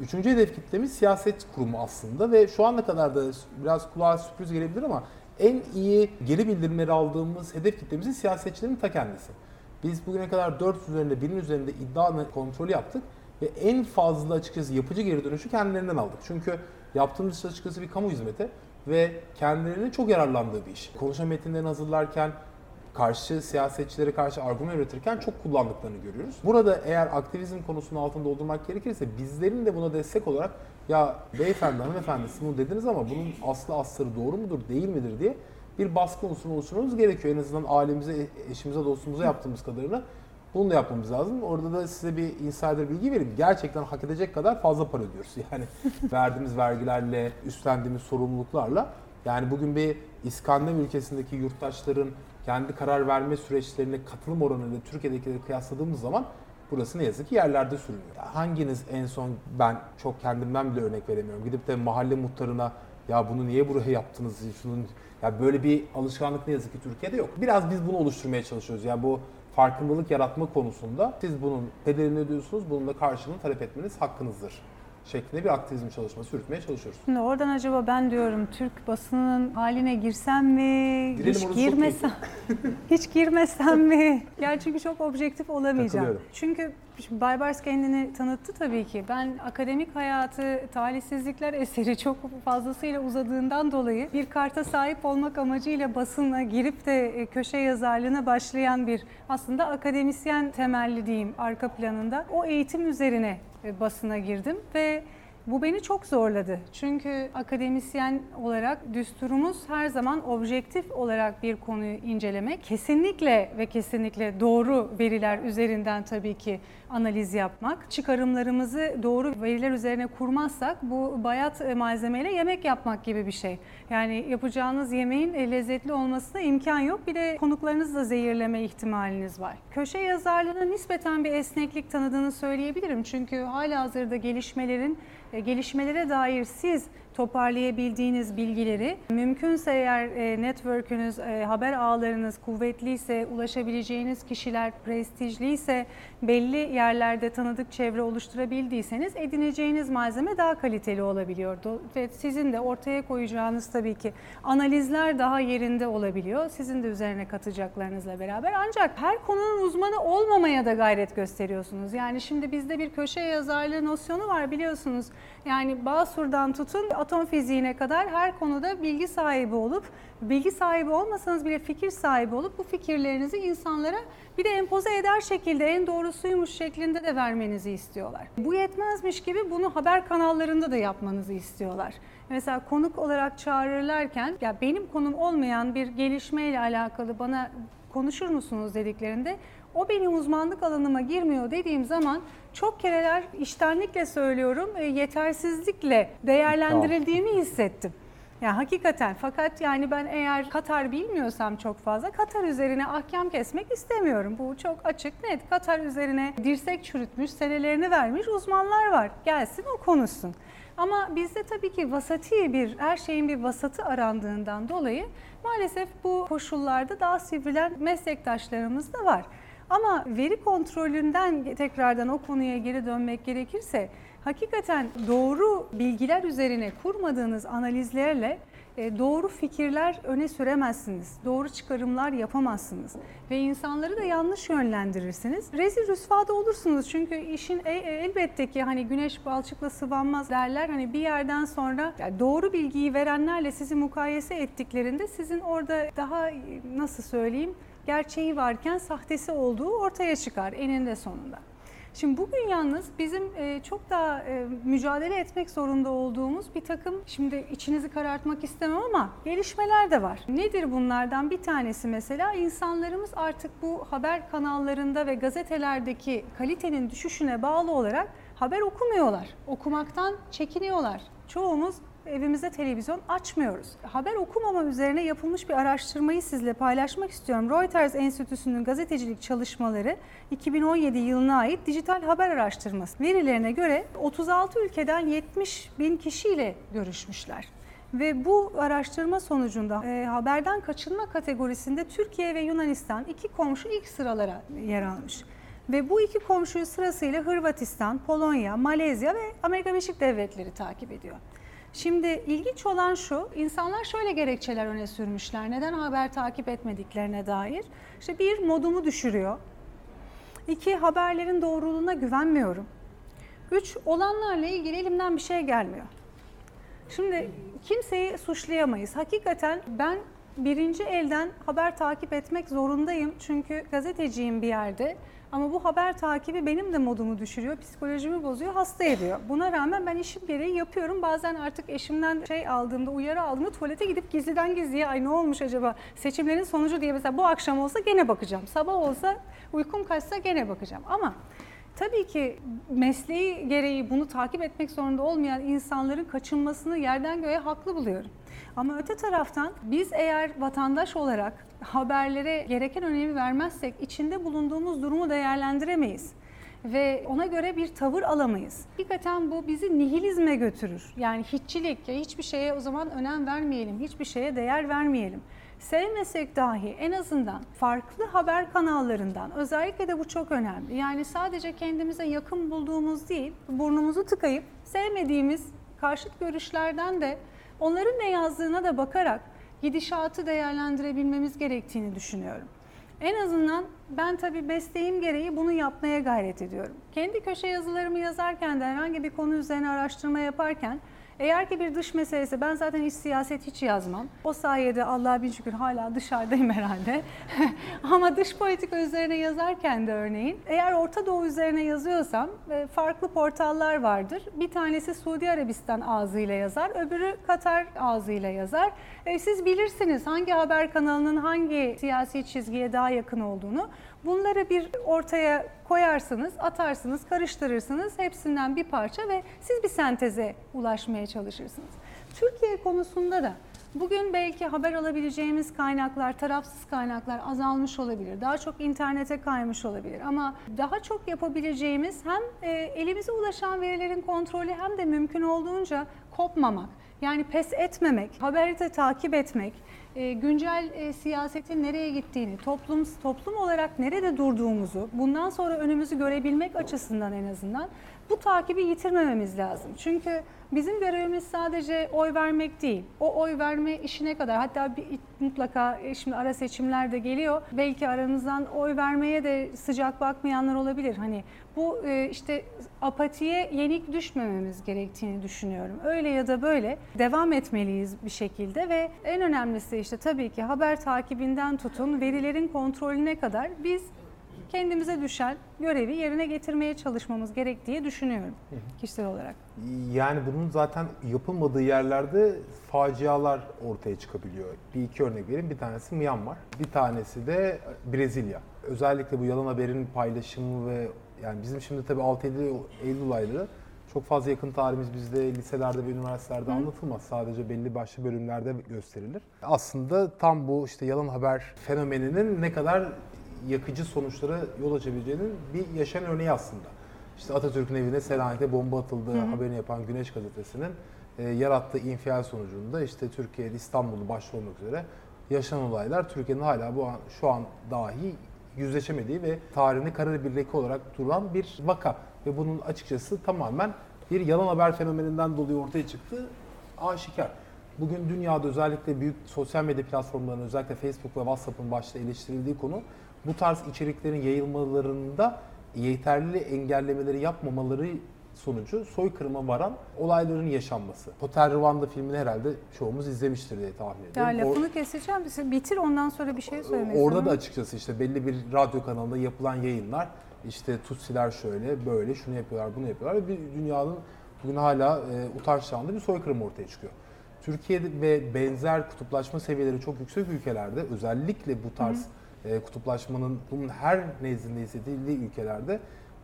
Speaker 3: Üçüncü hedef kitlemiz siyaset kurumu aslında ve şu ana kadar da biraz kulağa sürpriz gelebilir ama en iyi geri bildirimleri aldığımız hedef kitlemizin siyasetçilerin ta kendisi. Biz bugüne kadar 4 üzerinde, 1000'in üzerinde iddia kontrolü yaptık ve en fazla açıkçası yapıcı geri dönüşü kendilerinden aldık. Çünkü yaptığımız açıkçası bir kamu hizmeti ve kendilerinin çok yararlandığı bir iş. Konuşma metinlerini hazırlarken, karşı siyasetçilere karşı argüman üretirken çok kullandıklarını görüyoruz. Burada eğer aktivizm konusunun altını doldurmak gerekirse bizlerin de buna destek olarak ya beyefendi hanımefendi siz bunu dediniz ama bunun aslı astarı doğru mudur değil midir diye bir baskı unsurunu oluşturmamız gerekiyor. En azından ailemize, eşimize, dostumuza yaptığımız kadarını bunu da yapmamız lazım. Orada da size bir insider bilgi vereyim. Gerçekten hak edecek kadar fazla para ödüyoruz. Yani verdiğimiz vergilerle, üstlendiğimiz sorumluluklarla. Yani bugün bir İskandinav ülkesindeki yurttaşların kendi karar verme süreçlerine katılım oranıyla Türkiye'dekileri kıyasladığımız zaman burası ne yazık ki yerlerde sürünüyor. Hanginiz en son ben çok kendimden bile örnek veremiyorum. Gidip de mahalle muhtarına ya bunu niye buraya yaptınız? Şunun ya böyle bir alışkanlık ne yazık ki Türkiye'de yok. Biraz biz bunu oluşturmaya çalışıyoruz. Yani bu farkındalık yaratma konusunda siz bunun bedelini ödüyorsunuz, bunun da karşılığını talep etmeniz hakkınızdır şeklinde bir aktivizm çalışması yürütmeye çalışıyoruz.
Speaker 2: Şimdi oradan acaba ben diyorum Türk basınının haline girsem mi?
Speaker 3: Girelim,
Speaker 2: hiç girmesem. hiç girmesem mi? Yani çünkü çok objektif olamayacağım. Çünkü Şimdi Baybars kendini tanıttı tabii ki. Ben akademik hayatı talihsizlikler eseri çok fazlasıyla uzadığından dolayı bir karta sahip olmak amacıyla basına girip de e, köşe yazarlığına başlayan bir aslında akademisyen temelli diyeyim arka planında. O eğitim üzerine basına girdim ve bu beni çok zorladı. Çünkü akademisyen olarak düsturumuz her zaman objektif olarak bir konuyu incelemek. Kesinlikle ve kesinlikle doğru veriler üzerinden tabii ki analiz yapmak. Çıkarımlarımızı doğru veriler üzerine kurmazsak bu bayat malzemeyle yemek yapmak gibi bir şey. Yani yapacağınız yemeğin e, lezzetli olmasına imkan yok. Bir de konuklarınızla zehirleme ihtimaliniz var. Köşe yazarlığına nispeten bir esneklik tanıdığını söyleyebilirim. Çünkü hala hazırda gelişmelerin e, gelişmelere dair siz toparlayabildiğiniz bilgileri mümkünse eğer e, network'ünüz, e, haber ağlarınız kuvvetliyse, ulaşabileceğiniz kişiler prestijliyse, belli yerlerde tanıdık çevre oluşturabildiyseniz edineceğiniz malzeme daha kaliteli olabiliyordu. Ve sizin de ortaya koyacağınız tabii ki analizler daha yerinde olabiliyor. Sizin de üzerine katacaklarınızla beraber. Ancak her konunun uzmanı olmamaya da gayret gösteriyorsunuz. Yani şimdi bizde bir köşe yazarlığı nosyonu var biliyorsunuz. Yani Basur'dan tutun atom fiziğine kadar her konuda bilgi sahibi olup, bilgi sahibi olmasanız bile fikir sahibi olup bu fikirlerinizi insanlara bir de empoze eder şekilde en doğrusuymuş şeklinde de vermenizi istiyorlar. Bu yetmezmiş gibi bunu haber kanallarında da yapmanızı istiyorlar. Mesela konuk olarak çağırırlarken ya benim konum olmayan bir gelişmeyle alakalı bana konuşur musunuz dediklerinde o benim uzmanlık alanıma girmiyor dediğim zaman çok kereler iştenlikle söylüyorum e, yetersizlikle değerlendirildiğimi hissettim. Yani hakikaten fakat yani ben eğer Katar bilmiyorsam çok fazla Katar üzerine ahkam kesmek istemiyorum. Bu çok açık net. Katar üzerine dirsek çürütmüş, senelerini vermiş uzmanlar var. Gelsin o konuşsun. Ama bizde tabii ki vasati bir, her şeyin bir vasatı arandığından dolayı maalesef bu koşullarda daha sivrilen meslektaşlarımız da var. Ama veri kontrolünden tekrardan o konuya geri dönmek gerekirse hakikaten doğru bilgiler üzerine kurmadığınız analizlerle e, doğru fikirler öne süremezsiniz. Doğru çıkarımlar yapamazsınız. Ve insanları da yanlış yönlendirirsiniz. Rezil rüsvada olursunuz. Çünkü işin e, e, elbette ki hani güneş balçıkla sıvanmaz derler. Hani bir yerden sonra doğru bilgiyi verenlerle sizi mukayese ettiklerinde sizin orada daha nasıl söyleyeyim gerçeği varken sahtesi olduğu ortaya çıkar eninde sonunda. Şimdi bugün yalnız bizim e, çok daha e, mücadele etmek zorunda olduğumuz bir takım, şimdi içinizi karartmak istemem ama gelişmeler de var. Nedir bunlardan bir tanesi mesela insanlarımız artık bu haber kanallarında ve gazetelerdeki kalitenin düşüşüne bağlı olarak haber okumuyorlar. Okumaktan çekiniyorlar. Çoğumuz evimizde televizyon açmıyoruz. Haber okumama üzerine yapılmış bir araştırmayı sizle paylaşmak istiyorum. Reuters Enstitüsü'nün gazetecilik çalışmaları 2017 yılına ait dijital haber araştırması verilerine göre 36 ülkeden 70 bin kişiyle görüşmüşler. Ve bu araştırma sonucunda e, haberden kaçınma kategorisinde Türkiye ve Yunanistan iki komşu ilk sıralara yer almış. Ve bu iki komşuyu sırasıyla Hırvatistan, Polonya, Malezya ve Amerika Birleşik Devletleri takip ediyor. Şimdi ilginç olan şu, insanlar şöyle gerekçeler öne sürmüşler. Neden haber takip etmediklerine dair. İşte bir, modumu düşürüyor. İki, haberlerin doğruluğuna güvenmiyorum. Üç, olanlarla ilgili elimden bir şey gelmiyor. Şimdi kimseyi suçlayamayız. Hakikaten ben birinci elden haber takip etmek zorundayım. Çünkü gazeteciyim bir yerde. Ama bu haber takibi benim de modumu düşürüyor, psikolojimi bozuyor, hasta ediyor. Buna rağmen ben işim gereği yapıyorum. Bazen artık eşimden şey aldığımda, uyarı aldığımda tuvalete gidip gizliden gizliye ay ne olmuş acaba seçimlerin sonucu diye mesela bu akşam olsa gene bakacağım. Sabah olsa uykum kaçsa gene bakacağım. Ama Tabii ki mesleği gereği bunu takip etmek zorunda olmayan insanların kaçınmasını yerden göğe haklı buluyorum. Ama öte taraftan biz eğer vatandaş olarak haberlere gereken önemi vermezsek içinde bulunduğumuz durumu değerlendiremeyiz ve ona göre bir tavır alamayız. Hakikaten bu bizi nihilizme götürür. Yani hiççilik, ya hiçbir şeye o zaman önem vermeyelim, hiçbir şeye değer vermeyelim. Sevmesek dahi en azından farklı haber kanallarından özellikle de bu çok önemli. Yani sadece kendimize yakın bulduğumuz değil, burnumuzu tıkayıp sevmediğimiz karşıt görüşlerden de onların ne yazdığına da bakarak gidişatı değerlendirebilmemiz gerektiğini düşünüyorum. En azından ben tabii mesleğim gereği bunu yapmaya gayret ediyorum. Kendi köşe yazılarımı yazarken de herhangi bir konu üzerine araştırma yaparken eğer ki bir dış meselesi, ben zaten hiç siyaset hiç yazmam. O sayede Allah'a bin şükür hala dışarıdayım herhalde. Ama dış politika üzerine yazarken de örneğin, eğer Orta Doğu üzerine yazıyorsam e, farklı portallar vardır. Bir tanesi Suudi Arabistan ağzıyla yazar, öbürü Katar ağzıyla yazar. E, siz bilirsiniz hangi haber kanalının hangi siyasi çizgiye daha yakın olduğunu. Bunları bir ortaya koyarsınız, atarsınız, karıştırırsınız. Hepsinden bir parça ve siz bir senteze ulaşmaya çalışırsınız. Türkiye konusunda da Bugün belki haber alabileceğimiz kaynaklar, tarafsız kaynaklar azalmış olabilir. Daha çok internete kaymış olabilir. Ama daha çok yapabileceğimiz hem e, elimize ulaşan verilerin kontrolü hem de mümkün olduğunca kopmamak. Yani pes etmemek, haberi de takip etmek, e, güncel e, siyasetin nereye gittiğini, toplum toplum olarak nerede durduğumuzu, bundan sonra önümüzü görebilmek açısından en azından bu takibi yitirmememiz lazım. Çünkü bizim görevimiz sadece oy vermek değil. O oy verme işine kadar hatta bir, mutlaka e, şimdi ara seçimler de geliyor. Belki aranızdan oy vermeye de sıcak bakmayanlar olabilir. Hani bu e, işte apatiye yenik düşmememiz gerektiğini düşünüyorum. Öyle ya da böyle devam etmeliyiz bir şekilde ve en önemlisi işte tabii ki haber takibinden tutun verilerin kontrolüne kadar biz kendimize düşen görevi yerine getirmeye çalışmamız gerektiği düşünüyorum kişisel olarak.
Speaker 3: Yani bunun zaten yapılmadığı yerlerde facialar ortaya çıkabiliyor. Bir iki örnek vereyim. Bir tanesi Myanmar, bir tanesi de Brezilya. Özellikle bu yalan haberin paylaşımı ve yani bizim şimdi tabii 6-7 Eylül ayları çok fazla yakın tarihimiz bizde liselerde ve üniversitelerde Hı. anlatılmaz. Sadece belli başlı bölümlerde gösterilir. Aslında tam bu işte yalan haber fenomeninin ne kadar yakıcı sonuçlara yol açabileceğinin bir yaşayan örneği aslında. İşte Atatürk'ün evine Selanik'te bomba atıldığı hı hı. haberini yapan Güneş Gazetesi'nin e, yarattığı infial sonucunda işte Türkiye'de İstanbul'u başta olmak üzere yaşanan olaylar Türkiye'nin hala bu an, şu an dahi yüzleşemediği ve tarihinde kara bir leke olarak duran bir vaka. Ve bunun açıkçası tamamen bir yalan haber fenomeninden dolayı ortaya çıktı aşikar. Bugün dünyada özellikle büyük sosyal medya platformlarının özellikle Facebook ve WhatsApp'ın başta eleştirildiği konu bu tarz içeriklerin yayılmalarında yeterli engellemeleri yapmamaları sonucu soykırıma varan olayların yaşanması. Hotel Rwanda filmini herhalde çoğumuz izlemiştir diye tahmin ediyorum.
Speaker 2: Ya lafını Or- keseceğim. Bitir ondan sonra bir şey söylemek
Speaker 3: Orada da açıkçası işte belli bir radyo kanalında yapılan yayınlar işte Tutsiler şöyle böyle şunu yapıyorlar bunu yapıyorlar ve bir dünyanın bugün hala e, utanç çağında bir soykırım ortaya çıkıyor. Türkiye'de ve benzer kutuplaşma seviyeleri çok yüksek ülkelerde özellikle bu tarz Hı e, kutuplaşmanın bunun her nezdinde hissedildiği ülkelerde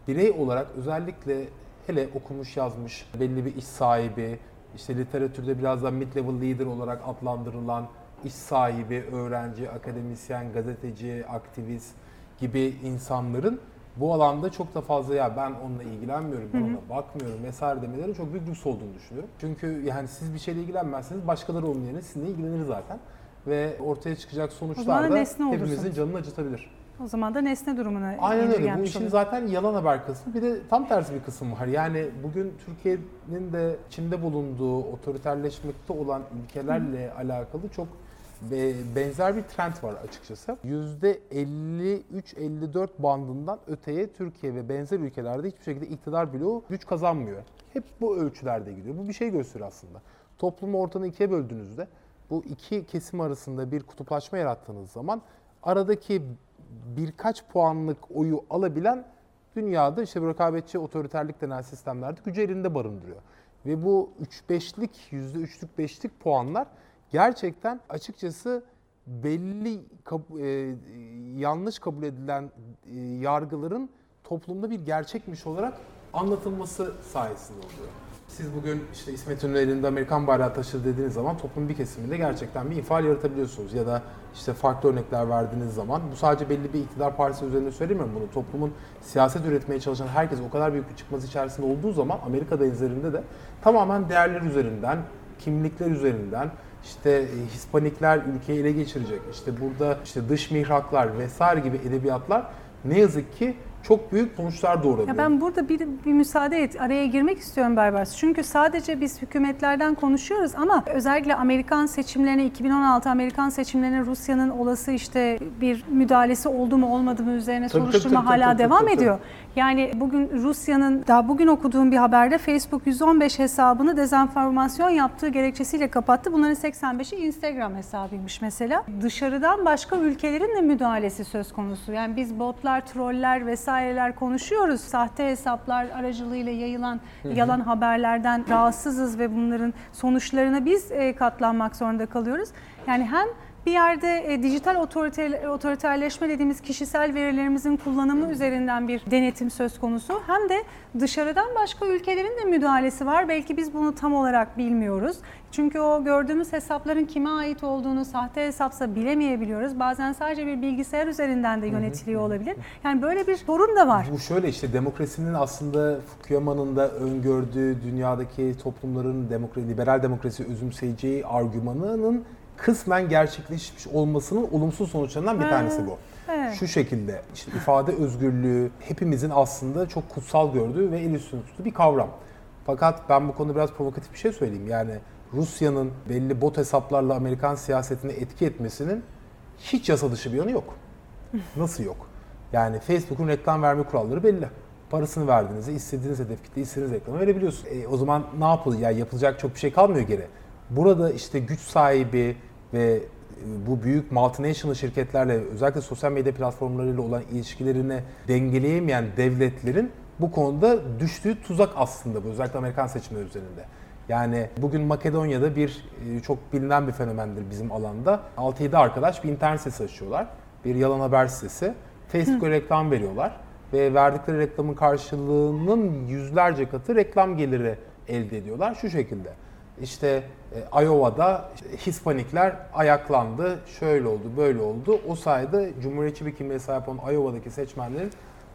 Speaker 3: birey olarak özellikle hele okumuş yazmış belli bir iş sahibi, işte literatürde biraz daha mid-level leader olarak adlandırılan iş sahibi, öğrenci, akademisyen, gazeteci, aktivist gibi insanların bu alanda çok da fazla ya ben onunla ilgilenmiyorum, ben ona bakmıyorum vesaire demeleri çok büyük lüks olduğunu düşünüyorum. Çünkü yani siz bir şeyle ilgilenmezseniz başkaları onun yerine sizinle ilgilenir zaten ve ortaya çıkacak sonuçlar da hepimizin canını acıtabilir.
Speaker 2: O zaman da nesne durumuna
Speaker 3: Aynen öyle. Bu işin olur. zaten yalan haber kısmı. Bir de tam tersi bir kısım var. Yani bugün Türkiye'nin de içinde bulunduğu otoriterleşmekte olan ülkelerle Hı. alakalı çok benzer bir trend var açıkçası. %53-54 bandından öteye Türkiye ve benzer ülkelerde hiçbir şekilde iktidar bloğu güç kazanmıyor. Hep bu ölçülerde gidiyor. Bu bir şey gösteriyor aslında. Toplumu ortadan ikiye böldüğünüzde bu iki kesim arasında bir kutuplaşma yarattığınız zaman aradaki birkaç puanlık oyu alabilen dünyada işte rekabetçi otoriterlik denen sistemlerde gücü elinde barındırıyor. Ve bu 3-5'lik, %3'lük 5'lik puanlar gerçekten açıkçası belli e, yanlış kabul edilen e, yargıların toplumda bir gerçekmiş olarak anlatılması sayesinde oluyor. Siz bugün işte İsmet İnönü elinde Amerikan bayrağı taşır dediğiniz zaman toplum bir kesiminde gerçekten bir infial yaratabiliyorsunuz. Ya da işte farklı örnekler verdiğiniz zaman bu sadece belli bir iktidar partisi üzerinde söylemiyorum bunu. Toplumun siyaset üretmeye çalışan herkes o kadar büyük bir çıkmaz içerisinde olduğu zaman Amerika benzerinde de tamamen değerler üzerinden, kimlikler üzerinden, işte e, Hispanikler ülkeyi ele geçirecek. İşte burada işte dış mihraklar vesaire gibi edebiyatlar ne yazık ki çok büyük sonuçlar doğurabilir.
Speaker 2: Ya ben burada bir, bir müsaade et, araya girmek istiyorum Baybars. Çünkü sadece biz hükümetlerden konuşuyoruz ama özellikle Amerikan seçimlerine, 2016 Amerikan seçimlerine Rusya'nın olası işte bir müdahalesi oldu mu olmadı mı üzerine
Speaker 3: Tabii,
Speaker 2: soruşturma
Speaker 3: tabii, tabii,
Speaker 2: hala
Speaker 3: tabii,
Speaker 2: devam
Speaker 3: tabii,
Speaker 2: ediyor. Yani bugün Rusya'nın daha bugün okuduğum bir haberde Facebook 115 hesabını dezenformasyon yaptığı gerekçesiyle kapattı. Bunların 85'i Instagram hesabıymış mesela. Dışarıdan başka ülkelerin de müdahalesi söz konusu. Yani biz botlar, troller vesaireler konuşuyoruz. Sahte hesaplar aracılığıyla yayılan yalan haberlerden rahatsızız ve bunların sonuçlarına biz e, katlanmak zorunda kalıyoruz. Yani hem bir yerde e, dijital otorite, otoriterleşme dediğimiz kişisel verilerimizin kullanımı üzerinden bir denetim söz konusu. Hem de dışarıdan başka ülkelerin de müdahalesi var. Belki biz bunu tam olarak bilmiyoruz. Çünkü o gördüğümüz hesapların kime ait olduğunu sahte hesapsa bilemeyebiliyoruz. Bazen sadece bir bilgisayar üzerinden de yönetiliyor olabilir. Yani böyle bir sorun da var.
Speaker 3: Bu şöyle işte demokrasinin aslında Fukuyama'nın da öngördüğü dünyadaki toplumların demokrasi, liberal demokrasi özümseyeceği argümanının kısmen gerçekleşmiş olmasının olumsuz sonuçlarından bir tanesi bu.
Speaker 2: Evet.
Speaker 3: Şu şekilde işte ifade özgürlüğü hepimizin aslında çok kutsal gördüğü ve el üstünde tuttuğu bir kavram. Fakat ben bu konuda biraz provokatif bir şey söyleyeyim. Yani Rusya'nın belli bot hesaplarla Amerikan siyasetine etki etmesinin hiç yasa dışı bir yanı yok. Nasıl yok? Yani Facebook'un reklam verme kuralları belli. Parasını verdiğinizde istediğiniz hedef kitle istediğiniz reklamı verebiliyorsunuz. E, o zaman ne yapılıyor? Yani yapılacak çok bir şey kalmıyor geri. Burada işte güç sahibi ve e, bu büyük multinational şirketlerle özellikle sosyal medya platformlarıyla olan ilişkilerini dengeleyemeyen devletlerin bu konuda düştüğü tuzak aslında bu özellikle Amerikan seçimleri üzerinde. Yani bugün Makedonya'da bir e, çok bilinen bir fenomendir bizim alanda. 6-7 arkadaş bir internet sitesi açıyorlar. Bir yalan haber sitesi. Facebook'a reklam veriyorlar ve verdikleri reklamın karşılığının yüzlerce katı reklam geliri elde ediyorlar şu şekilde. İşte Iowa'da işte Hispanikler ayaklandı, şöyle oldu, böyle oldu. O sayede Cumhuriyetçi bir kimliğe sahip olan Iowa'daki seçmenlerin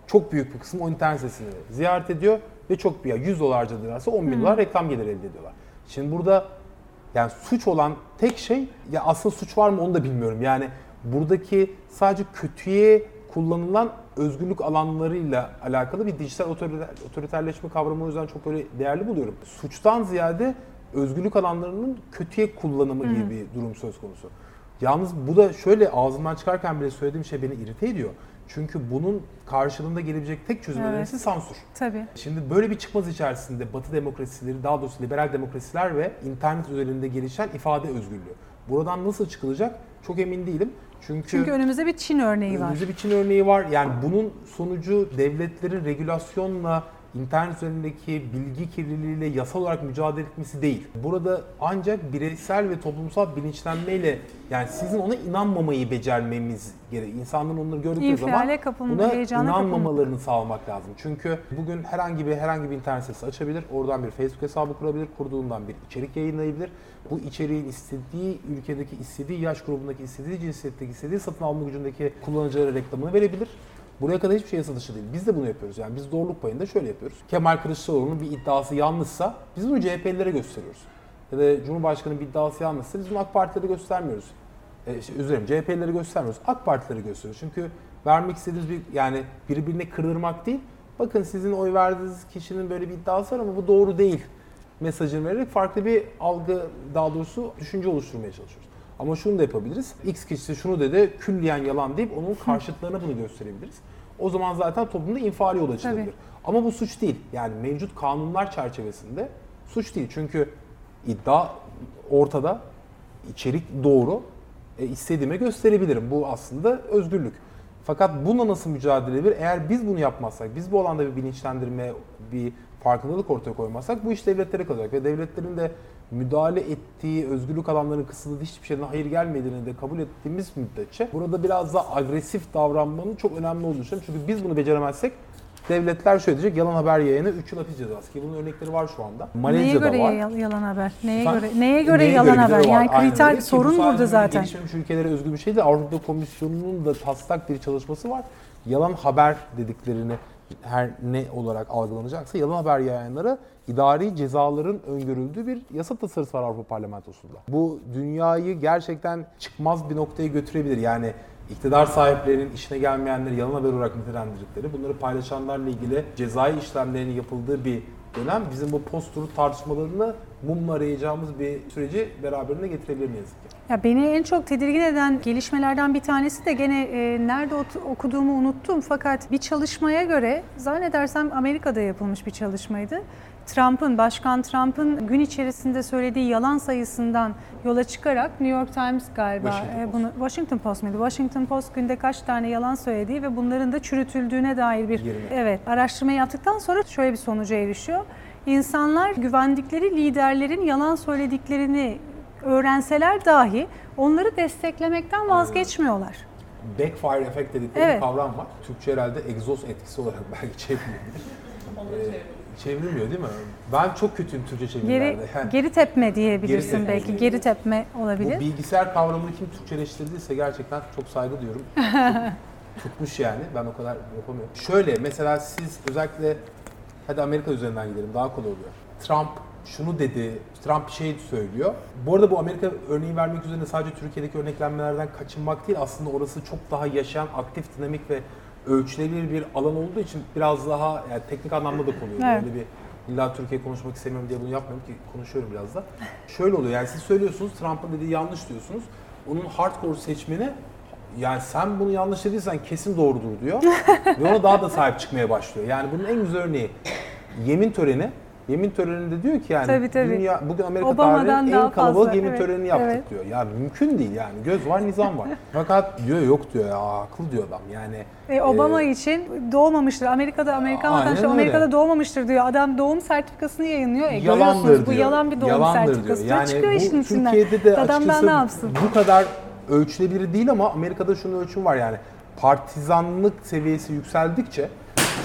Speaker 3: çok büyük bir kısmı o internet sitesini ziyaret ediyor ve çok bir 100 dolarca lirası 10 bin dolar reklam geliri elde ediyorlar. Şimdi burada yani suç olan tek şey ya aslında suç var mı onu da bilmiyorum. Yani buradaki sadece kötüye kullanılan özgürlük alanlarıyla alakalı bir dijital otoriter, otoriterleşme kavramı o yüzden çok böyle değerli buluyorum. Suçtan ziyade özgürlük alanlarının kötüye kullanımı gibi bir durum söz konusu. Yalnız bu da şöyle ağzımdan çıkarken bile söylediğim şey beni irite ediyor. Çünkü bunun karşılığında gelebilecek tek çözüm
Speaker 2: Evet.
Speaker 3: önerisi sansür.
Speaker 2: Tabii.
Speaker 3: Şimdi böyle bir çıkmaz içerisinde Batı demokrasileri, daha doğrusu liberal demokrasiler ve internet üzerinde gelişen ifade özgürlüğü. Buradan nasıl çıkılacak çok emin değilim. Çünkü,
Speaker 2: Çünkü önümüzde bir Çin örneği var.
Speaker 3: önümüzde bir Çin örneği var. Yani bunun sonucu devletlerin regülasyonla internet üzerindeki bilgi kirliliğiyle yasal olarak mücadele etmesi değil. Burada ancak bireysel ve toplumsal bilinçlenmeyle yani sizin ona inanmamayı becermemiz gerekiyor. İnsanların onları gördükleri zaman
Speaker 2: İnfiale kapılma,
Speaker 3: buna inanmamalarını sağlamak lazım. Çünkü bugün herhangi bir herhangi bir internet sitesi açabilir, oradan bir Facebook hesabı kurabilir, kurduğundan bir içerik yayınlayabilir. Bu içeriğin istediği ülkedeki, istediği yaş grubundaki, istediği cinsiyetteki, istediği satın alma gücündeki kullanıcılara reklamını verebilir. Buraya kadar hiçbir şey yasa dışı değil. Biz de bunu yapıyoruz. Yani biz doğruluk payında şöyle yapıyoruz. Kemal Kılıçdaroğlu'nun bir iddiası yanlışsa biz bunu CHP'lilere gösteriyoruz. Ya da Cumhurbaşkanı'nın bir iddiası yanlışsa biz bunu AK Partilere göstermiyoruz. E, işte, özür dilerim CHP'lilere göstermiyoruz. AK Partilere gösteriyoruz. Çünkü vermek istediğimiz bir yani birbirine kırdırmak değil. Bakın sizin oy verdiğiniz kişinin böyle bir iddiası var ama bu doğru değil mesajını vererek farklı bir algı daha doğrusu düşünce oluşturmaya çalışıyoruz. Ama şunu da yapabiliriz. X kişisi şunu dedi, külliyen yalan deyip onun karşıtlarına bunu gösterebiliriz. O zaman zaten toplumda infiale yol açılabilir. Ama bu suç değil. Yani mevcut kanunlar çerçevesinde suç değil. Çünkü iddia ortada, içerik doğru. E, istediğime gösterebilirim. Bu aslında özgürlük. Fakat bununla nasıl mücadele edilir? Eğer biz bunu yapmazsak, biz bu alanda bir bilinçlendirme, bir farkındalık ortaya koymazsak bu iş devletlere kalacak. Ve devletlerin de müdahale ettiği, özgürlük alanlarının kısıtladığı hiçbir şeyden hayır gelmediğini de kabul ettiğimiz müddetçe burada biraz daha agresif davranmanın çok önemli olduğunu düşünüyorum. Çünkü biz bunu beceremezsek devletler şöyle diyecek, yalan haber yayını 3 yıl hapis cezası ki bunun örnekleri var şu anda.
Speaker 2: Neye
Speaker 3: Malezya'da
Speaker 2: göre
Speaker 3: var.
Speaker 2: yal- yalan haber? Neye
Speaker 3: Efendim?
Speaker 2: göre? Neye göre
Speaker 3: Neye
Speaker 2: yalan
Speaker 3: göre
Speaker 2: haber?
Speaker 3: de var.
Speaker 2: Yani
Speaker 3: Aynen
Speaker 2: kriter
Speaker 3: öyle. Bu
Speaker 2: sorun
Speaker 3: sadece
Speaker 2: burada zaten.
Speaker 3: Gelişmemiş ülkelere özgü bir şey değil. Avrupa Komisyonu'nun da taslak bir çalışması var. Yalan haber dediklerini her ne olarak algılanacaksa yalan haber yayanlara idari cezaların öngörüldüğü bir yasa tasarısı var Avrupa Parlamentosu'nda. Bu dünyayı gerçekten çıkmaz bir noktaya götürebilir. Yani iktidar sahiplerinin işine gelmeyenleri yalan haber olarak nitelendirdikleri, bunları paylaşanlarla ilgili cezai işlemlerin yapıldığı bir dönem bizim bu post-truth tartışmalarını mumla arayacağımız bir süreci beraberinde getirebilir ne yazık ki.
Speaker 2: Ya beni en çok tedirgin eden gelişmelerden bir tanesi de gene e, nerede okuduğumu unuttum fakat bir çalışmaya göre zannedersem Amerika'da yapılmış bir çalışmaydı. Trump'ın, Başkan Trump'ın gün içerisinde söylediği yalan sayısından yola çıkarak New York Times galiba
Speaker 3: Washington
Speaker 2: e,
Speaker 3: Post.
Speaker 2: bunu Washington Post muydu? Washington Post günde kaç tane yalan söylediği ve bunların da çürütüldüğüne dair bir
Speaker 3: Yirmi.
Speaker 2: evet araştırma yaptıktan sonra şöyle bir sonuca erişiyor. İnsanlar güvendikleri liderlerin yalan söylediklerini öğrenseler dahi onları desteklemekten vazgeçmiyorlar.
Speaker 3: Backfire effect dedikleri
Speaker 2: Evet.
Speaker 3: bir kavram var. Türkçe herhalde egzoz etkisi olarak belki çevrilmiyor. Çevrilmiyor değil mi? Ben çok kötüyüm Türkçe
Speaker 2: Geri
Speaker 3: çevirilerde. Yani
Speaker 2: geri tepme diyebilirsin
Speaker 3: Geri tepme.
Speaker 2: belki. Geri tepme olabilir.
Speaker 3: Bu bilgisayar kavramını kim Türkçeleştirdiyse gerçekten çok saygı duyuyorum. Tutmuş yani. Ben o kadar yapamıyorum. Şöyle mesela siz özellikle hadi Amerika üzerinden gidelim daha kolay oluyor. Trump şunu dedi, Trump bir şey söylüyor. Bu arada bu Amerika örneği vermek üzerine sadece Türkiye'deki örneklenmelerden kaçınmak değil aslında orası çok daha yaşayan, aktif, dinamik ve ölçülebilir bir alan olduğu için biraz daha yani teknik anlamda da konuyor.
Speaker 2: Evet.
Speaker 3: Böyle bir illa Türkiye konuşmak istemiyorum diye bunu yapmıyorum ki konuşuyorum biraz da. Şöyle oluyor yani siz söylüyorsunuz Trump'ın dediği yanlış diyorsunuz. Onun hardcore seçmeni yani sen bunu yanlış dediysen kesin doğrudur diyor. ve ona daha da sahip çıkmaya başlıyor. Yani bunun en güzel örneği yemin töreni. Yemin töreninde diyor ki yani
Speaker 2: Tabii, tabii.
Speaker 3: dünya bugün Amerika
Speaker 2: Obama'dan
Speaker 3: tarihinin
Speaker 2: daha
Speaker 3: en kalabalık
Speaker 2: fazla,
Speaker 3: yemin
Speaker 2: evet,
Speaker 3: törenini yaptık
Speaker 2: evet.
Speaker 3: diyor. Ya mümkün değil yani. Göz var, nizam var. Fakat diyor yok diyor ya akıl diyor adam. Yani
Speaker 2: E, Obama
Speaker 3: e,
Speaker 2: için doğmamıştır. Amerika'da Amerikan vatandaşı. Amerika'da doğmamıştır diyor. Adam doğum sertifikasını yayınlıyor. E,
Speaker 3: yalandır
Speaker 2: görüyorsunuz bu
Speaker 3: diyor.
Speaker 2: yalan bir doğum
Speaker 3: Yalandır
Speaker 2: sertifikası.
Speaker 3: diyor. Yani
Speaker 2: çıkıyor
Speaker 3: bu
Speaker 2: işin içinden.
Speaker 3: Türkiye'de de
Speaker 2: Adam
Speaker 3: açıkçası
Speaker 2: ne yapsın?
Speaker 3: bu kadar ölçülebilir değil ama Amerika'da şunun ölçüm var yani partizanlık seviyesi yükseldikçe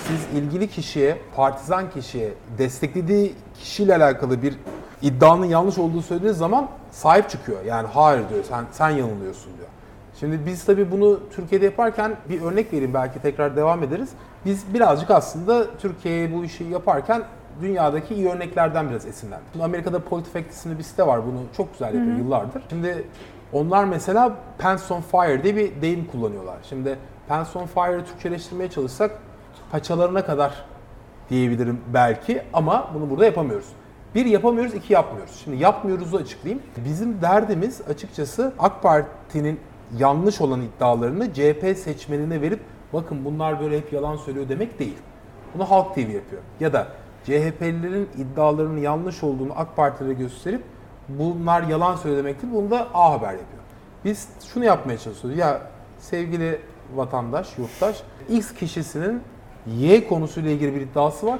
Speaker 3: siz ilgili kişiye, partizan kişiye desteklediği kişiyle alakalı bir iddianın yanlış olduğu söylediği zaman sahip çıkıyor. Yani hayır diyor, sen sen yanılıyorsun diyor. Şimdi biz tabii bunu Türkiye'de yaparken bir örnek vereyim belki tekrar devam ederiz. Biz birazcık aslında Türkiye'ye bu işi yaparken dünyadaki iyi örneklerden biraz esinlendik. Şimdi Amerika'da PolitiFact isimli bir site var. Bunu çok güzel yapıyor yıllardır. Şimdi onlar mesela Pants on Fire diye bir deyim kullanıyorlar. Şimdi Pants on Fire'ı Türkçeleştirmeye çalışsak paçalarına kadar diyebilirim belki ama bunu burada yapamıyoruz. Bir yapamıyoruz, iki yapmıyoruz. Şimdi yapmıyoruz'u açıklayayım. Bizim derdimiz açıkçası AK Parti'nin yanlış olan iddialarını CHP seçmenine verip bakın bunlar böyle hep yalan söylüyor demek değil. Bunu Halk TV yapıyor. Ya da CHP'lilerin iddialarının yanlış olduğunu AK Partilere gösterip bunlar yalan söylüyor demektir. Bunu da A Haber yapıyor. Biz şunu yapmaya çalışıyoruz. Ya sevgili vatandaş, yurttaş, X kişisinin Y konusuyla ilgili bir iddiası var.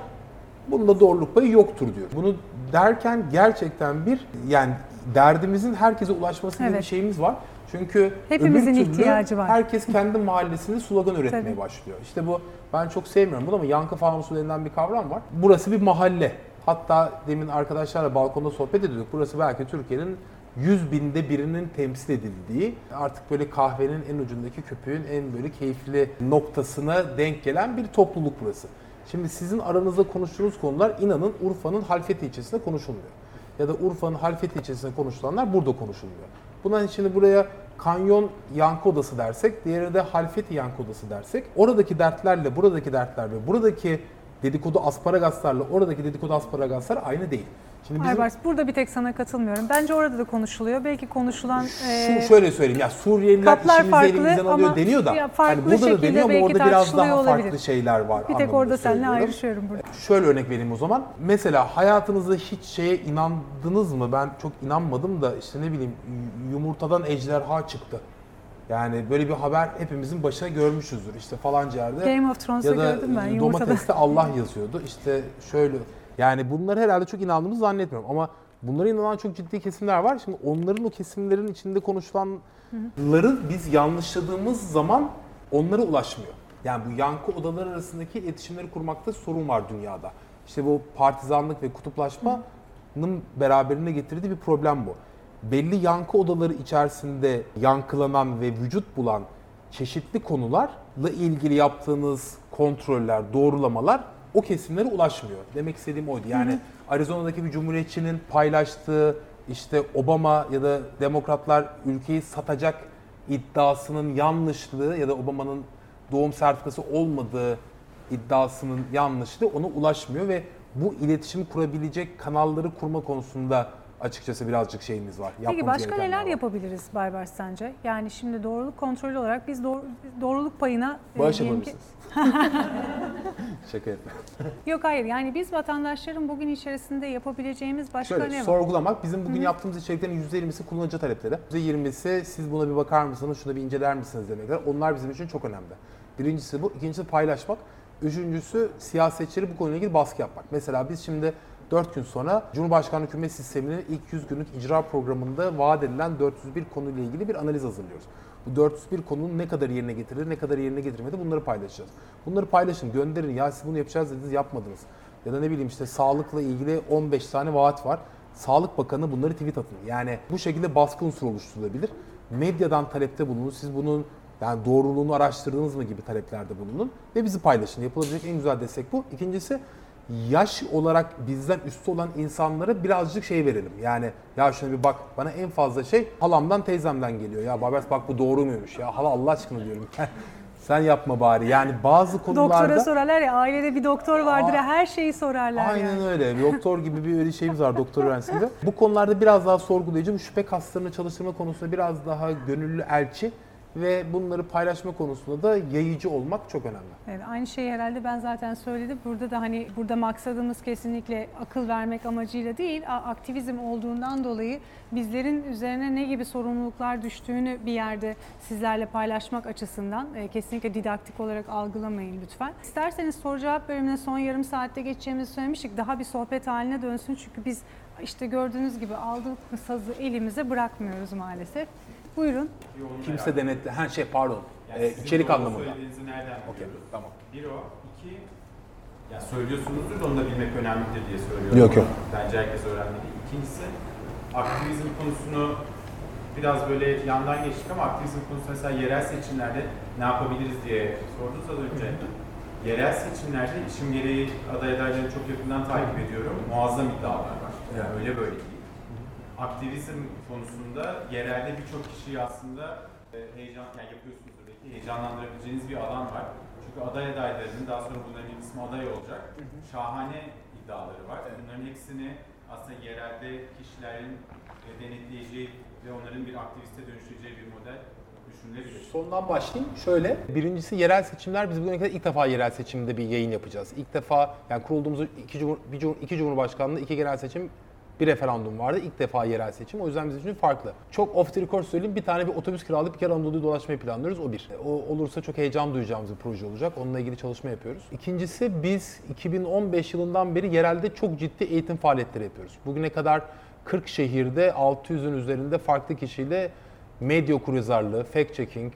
Speaker 3: Bunda doğruluk payı yoktur diyor. Bunu derken gerçekten bir yani derdimizin herkese ulaşması gibi bir
Speaker 2: Evet.
Speaker 3: şeyimiz var. Çünkü
Speaker 2: Hepimizin
Speaker 3: türlü
Speaker 2: ihtiyacı var.
Speaker 3: Herkes kendi mahallesinde slogan üretmeye
Speaker 2: Tabii.
Speaker 3: başlıyor. İşte bu ben çok sevmiyorum bunu ama yankı fanusu denilen bir kavram var. Burası bir mahalle. Hatta demin arkadaşlarla balkonda sohbet ediyorduk. Burası belki Türkiye'nin 100 binde birinin temsil edildiği artık böyle kahvenin en ucundaki köpüğün en böyle keyifli noktasına denk gelen bir topluluk burası. Şimdi sizin aranızda konuştuğunuz konular inanın Urfa'nın Halfeti ilçesinde konuşulmuyor. Ya da Urfa'nın Halfeti ilçesinde konuşulanlar burada konuşulmuyor. Buna şimdi buraya kanyon yankı odası dersek, diğeri de Halfeti yankı odası dersek, oradaki dertlerle buradaki dertler ve buradaki dedikodu asparagaslarla oradaki dedikodu asparagaslar aynı değil. Şimdi bizim
Speaker 2: Aybars burada bir tek sana katılmıyorum. Bence orada da konuşuluyor. Belki konuşulan e,
Speaker 3: şu şöyle söyleyeyim ya Suriyeliler
Speaker 2: kaplar
Speaker 3: işimizi
Speaker 2: farklı
Speaker 3: elimizden alıyor
Speaker 2: ama
Speaker 3: deniyor da
Speaker 2: ya farklı
Speaker 3: hani burada da
Speaker 2: şekilde
Speaker 3: deniyor ama
Speaker 2: belki
Speaker 3: orada biraz daha farklı
Speaker 2: olabilir.
Speaker 3: şeyler var.
Speaker 2: bir tek orada seninle ayrışıyorum burada.
Speaker 3: Şöyle örnek vereyim o zaman. Mesela hayatınızda hiç şeye inandınız mı? Ben çok inanmadım da işte ne bileyim yumurtadan ejderha çıktı. Yani böyle bir haber hepimizin başına görmüşüzdür. İşte falanca yerde
Speaker 2: Game of Thrones'ta
Speaker 3: ya da
Speaker 2: gördüm ben yumurtada.
Speaker 3: domateste Allah yazıyordu. İşte şöyle yani bunlar herhalde çok inandığımızı zannetmiyorum ama bunlara inanan çok ciddi kesimler var. Şimdi onların o kesimlerin içinde konuşulanları biz yanlışladığımız zaman onlara ulaşmıyor. Yani bu yankı odaları arasındaki iletişimleri kurmakta sorun var dünyada. İşte bu partizanlık ve kutuplaşmanın beraberinde getirdiği bir problem bu. Belli yankı odaları içerisinde yankılanan ve vücut bulan çeşitli konularla ilgili yaptığınız kontroller, doğrulamalar o kesimlere ulaşmıyor. Demek istediğim oydu. Yani Arizona'daki bir cumhuriyetçinin paylaştığı işte Obama ya da demokratlar ülkeyi satacak iddiasının yanlışlığı ya da Obama'nın doğum sertifikası olmadığı iddiasının yanlışlığı ona ulaşmıyor ve bu iletişim kurabilecek kanalları kurma konusunda açıkçası birazcık şeyimiz var.
Speaker 2: Peki başka neler
Speaker 3: var.
Speaker 2: yapabiliriz Baybars sence? Yani şimdi doğruluk kontrolü olarak biz doğru- doğruluk payına e,
Speaker 3: Bağış
Speaker 2: diyelim ki-
Speaker 3: yapabilirsiniz. Şaka yapma.
Speaker 2: Yok hayır yani biz vatandaşların bugün içerisinde yapabileceğimiz başka
Speaker 3: Şöyle
Speaker 2: ne var?
Speaker 3: sorgulamak bizim bugün yaptığımız içeriklerin %20'si kullanıcı talepleri. %20'si siz buna bir bakar mısınız, şunu bir inceler misiniz demekler. Onlar bizim için çok önemli. Birincisi bu, ikincisi paylaşmak. Üçüncüsü siyasetçileri bu konuyla ilgili baskı yapmak. Mesela biz şimdi 4 gün sonra Cumhurbaşkanlığı Hükümet Sistemi'nin ilk 100 günlük icra programında vaat edilen 401 konuyla ilgili bir analiz hazırlıyoruz. Bu 401 konunun ne kadar yerine getirir, ne kadar yerine getirmedi bunları paylaşacağız. Bunları paylaşın, gönderin. Ya siz bunu yapacağız dediniz, yapmadınız. Ya da ne bileyim işte sağlıkla ilgili 15 tane vaat var. Sağlık Bakanı bunları tweet atın. Yani bu şekilde baskı unsuru oluşturulabilir. Medyadan talepte bulunun. Siz bunun yani doğruluğunu araştırdınız mı gibi taleplerde bulunun ve bizi paylaşın. Yapılabilecek en güzel destek bu. İkincisi yaş olarak bizden üstü olan insanlara birazcık şey verelim. Yani ya şuna bir bak bana en fazla şey halamdan teyzemden geliyor. Ya Babers bak bu doğru muymuş ya hala Allah aşkına diyorum. Sen yapma bari. Yani bazı konularda...
Speaker 2: Doktora sorarlar ya ailede bir doktor vardır ya her şeyi sorarlar
Speaker 3: Aynen
Speaker 2: yani.
Speaker 3: öyle. Bir doktor gibi bir öyle şeyimiz var doktor öğrencisinde. Bu konularda biraz daha sorgulayıcı, bu şüphe kaslarını çalıştırma konusunda biraz daha gönüllü elçi ve bunları paylaşma konusunda da yayıcı olmak çok önemli.
Speaker 2: Evet, aynı şeyi herhalde ben zaten söyledim. Burada da hani burada maksadımız kesinlikle akıl vermek amacıyla değil, aktivizm olduğundan dolayı bizlerin üzerine ne gibi sorumluluklar düştüğünü bir yerde sizlerle paylaşmak açısından e, kesinlikle didaktik olarak algılamayın lütfen. İsterseniz soru cevap bölümüne son yarım saatte geçeceğimizi söylemiştik. Daha bir sohbet haline dönsün çünkü biz işte gördüğünüz gibi aldık sazı elimize bırakmıyoruz maalesef. Buyurun.
Speaker 3: Kimse denetle... Ha şey pardon.
Speaker 5: Yani
Speaker 3: Ee,
Speaker 5: sizin
Speaker 3: içerik anlamında.
Speaker 5: Söylediğinizi nereden
Speaker 3: Okey,
Speaker 5: biliyoruz?
Speaker 3: tamam.
Speaker 5: Bir o. iki ya söylüyorsunuzdur da onu da bilmek önemlidir diye söylüyorum.
Speaker 3: Yok, yok.
Speaker 5: Bence herkes öğrenmeli. İkincisi aktivizm konusunu biraz böyle yandan geçtik ama aktivizm konusu mesela yerel seçimlerde ne yapabiliriz diye sordunuz az önce. Yerel seçimlerde işim gereği aday adaylarını çok yakından takip ediyorum. Muazzam iddialar var. Yani öyle böyle. Aktivizm konusunda yerelde birçok kişiyi aslında e, heyecan, yani yapıyorsunuzdur belki heyecanlandırabileceğiniz bir alan var. Çünkü aday adaylarının daha sonra bunların bir kısmı aday olacak. Şahane iddiaları var. Bunların hepsini aslında yerelde kişilerin e, denetleyeceği ve onların bir aktiviste dönüştüreceği bir model düşünülebilir.
Speaker 3: Sondan başlayayım. Şöyle, birincisi yerel seçimler. Biz bugüne kadar ilk defa yerel seçimde bir yayın yapacağız. İlk defa yani kurulduğumuz iki, cumhur, bir cumhur- iki cumhurbaşkanlığı, iki genel seçim, bir referandum vardı. İlk defa yerel seçim. O yüzden bizim için farklı. Çok off the record söyleyeyim. Bir tane bir otobüs kiralayıp bir kere Anadolu'yu dolaşmayı planlıyoruz. O bir. O olursa çok heyecan duyacağımız bir proje olacak. Onunla ilgili çalışma yapıyoruz. İkincisi biz 2015 yılından beri yerelde çok ciddi eğitim faaliyetleri yapıyoruz. Bugüne kadar 40 şehirde 600'ün üzerinde farklı kişiyle medya okuryazarlığı, fact checking,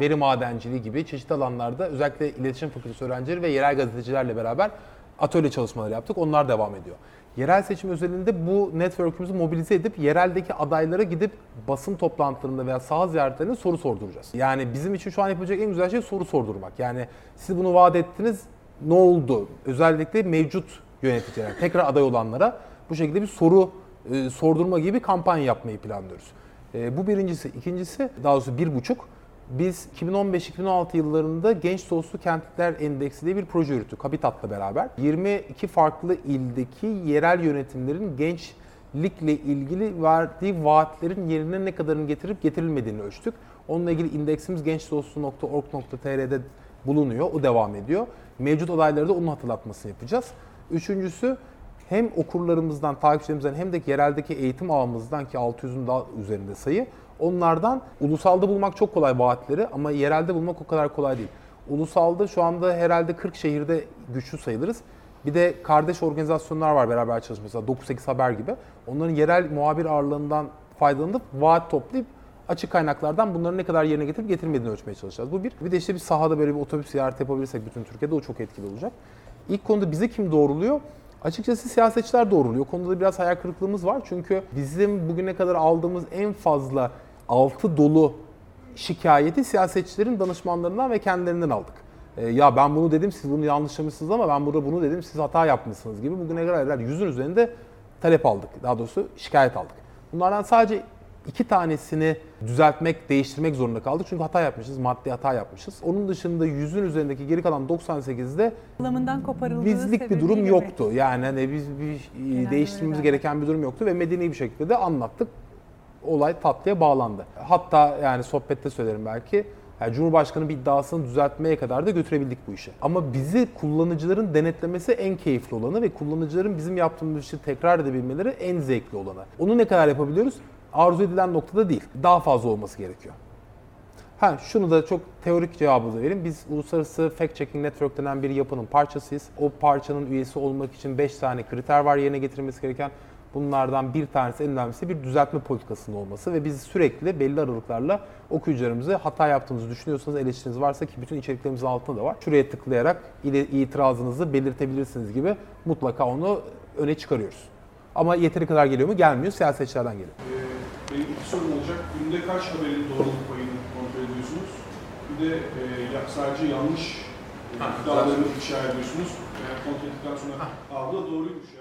Speaker 3: veri madenciliği gibi çeşitli alanlarda özellikle iletişim fakültesi öğrencileri ve yerel gazetecilerle beraber atölye çalışmaları yaptık. Onlar devam ediyor. Yerel seçim özelinde bu network'ümüzü mobilize edip yereldeki adaylara gidip basın toplantılarında veya saha ziyaretlerinde soru sorduracağız. Yani bizim için şu an yapılacak en güzel şey soru sordurmak. Yani siz bunu vaat ettiniz, ne oldu? Özellikle mevcut yöneticiler, tekrar aday olanlara bu şekilde bir soru e, sordurma gibi bir kampanya yapmayı planlıyoruz. E, bu birincisi. İkincisi, daha doğrusu bir buçuk. Biz 2015-2016 yıllarında Genç Dostu Kentler Endeksi diye bir proje yürüttük Habitat'la beraber. 22 farklı ildeki yerel yönetimlerin gençlikle ilgili verdiği vaatlerin yerine ne kadarını getirip getirilmediğini ölçtük. Onunla ilgili indeksimiz gençdostu.org.tr'de bulunuyor. O devam ediyor. Mevcut adayları da onun hatırlatmasını yapacağız. Üçüncüsü hem okurlarımızdan, takipçilerimizden hem de yereldeki eğitim ağımızdan ki 600'ün daha üzerinde sayı onlardan ulusalda bulmak çok kolay vaatleri ama yerelde bulmak o kadar kolay değil. Ulusalda şu anda herhalde 40 şehirde güçlü sayılırız. Bir de kardeş organizasyonlar var beraber çalışması. 9-8 Haber gibi. Onların yerel muhabir ağırlığından faydalanıp vaat toplayıp açık kaynaklardan bunların ne kadar yerine getirip getirmediğini ölçmeye çalışacağız. Bu bir. Bir de işte bir sahada böyle bir otobüs ziyareti yapabilirsek bütün Türkiye'de o çok etkili olacak. İlk konuda bize kim doğruluyor? Açıkçası siyasetçiler doğruluyor. Konuda da biraz hayal kırıklığımız var. Çünkü bizim bugüne kadar aldığımız en fazla altı dolu şikayeti siyasetçilerin danışmanlarından ve kendilerinden aldık. Ee, ya ben bunu dedim siz bunu yanlışlamışsınız ama ben burada bunu dedim siz hata yapmışsınız gibi bugüne kadar yüzün üzerinde talep aldık. Daha doğrusu şikayet aldık. Bunlardan sadece iki tanesini düzeltmek, değiştirmek zorunda kaldık. Çünkü hata yapmışız, maddi hata yapmışız. Onun dışında yüzün üzerindeki geri kalan 98'de
Speaker 2: Anlamından koparıldığı
Speaker 3: bizlik bir durum yoktu. Yani hani biz bir
Speaker 2: Genelde
Speaker 3: değiştirmemiz
Speaker 2: öyle
Speaker 3: gereken bir durum yoktu ve medeni bir şekilde de anlattık. Olay tatlıya bağlandı. Hatta yani sohbette söylerim belki. Yani Cumhurbaşkanı bir iddiasını düzeltmeye kadar da götürebildik bu işi. Ama bizi kullanıcıların denetlemesi en keyifli olanı ve kullanıcıların bizim yaptığımız işi tekrar edebilmeleri en zevkli olanı. Onu ne kadar yapabiliyoruz? Arzu edilen noktada değil. Daha fazla olması gerekiyor. Ha şunu da çok teorik cevabı da vereyim. Biz Uluslararası Fact Checking Network denen bir yapının parçasıyız. O parçanın üyesi olmak için 5 tane kriter var yerine getirilmesi gereken. Bunlardan bir tanesi en önemlisi bir düzeltme politikasının olması ve biz sürekli belli aralıklarla okuyucularımızı hata yaptığınızı düşünüyorsanız eleştiriniz varsa ki bütün içeriklerimizin altında da var. Şuraya tıklayarak ile- itirazınızı belirtebilirsiniz gibi mutlaka onu öne çıkarıyoruz. Ama yeteri kadar geliyor mu? Gelmiyor. Siyasetçilerden geliyor.
Speaker 6: Ee, benim iki sorum olacak. Günde kaç haberin doğruluk payını kontrol ediyorsunuz? Bir de e, ya- sadece yanlış iddialarını ifşa ediyorsunuz. Yani kontrol ettikten sonra aa bu da doğruymuş yani.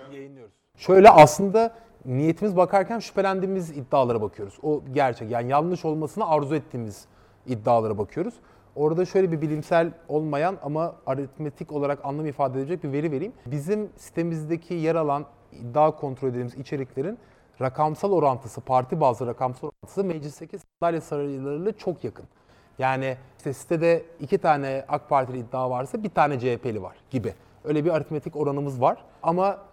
Speaker 3: Şöyle aslında niyetimiz bakarken şüphelendiğimiz iddialara bakıyoruz. O gerçek. Yani yanlış olmasını arzu ettiğimiz iddialara bakıyoruz. Orada şöyle bir bilimsel olmayan ama aritmetik olarak anlam ifade edecek bir veri vereyim. Bizim sitemizdeki yer alan iddia kontrol edildiğimiz içeriklerin rakamsal orantısı, parti bazlı rakamsal orantısı meclisteki sandalye sayılarıyla çok yakın. Yani işte sitede iki tane AK Partili iddia varsa bir tane CHP'li var gibi. Öyle bir aritmetik oranımız var. Ama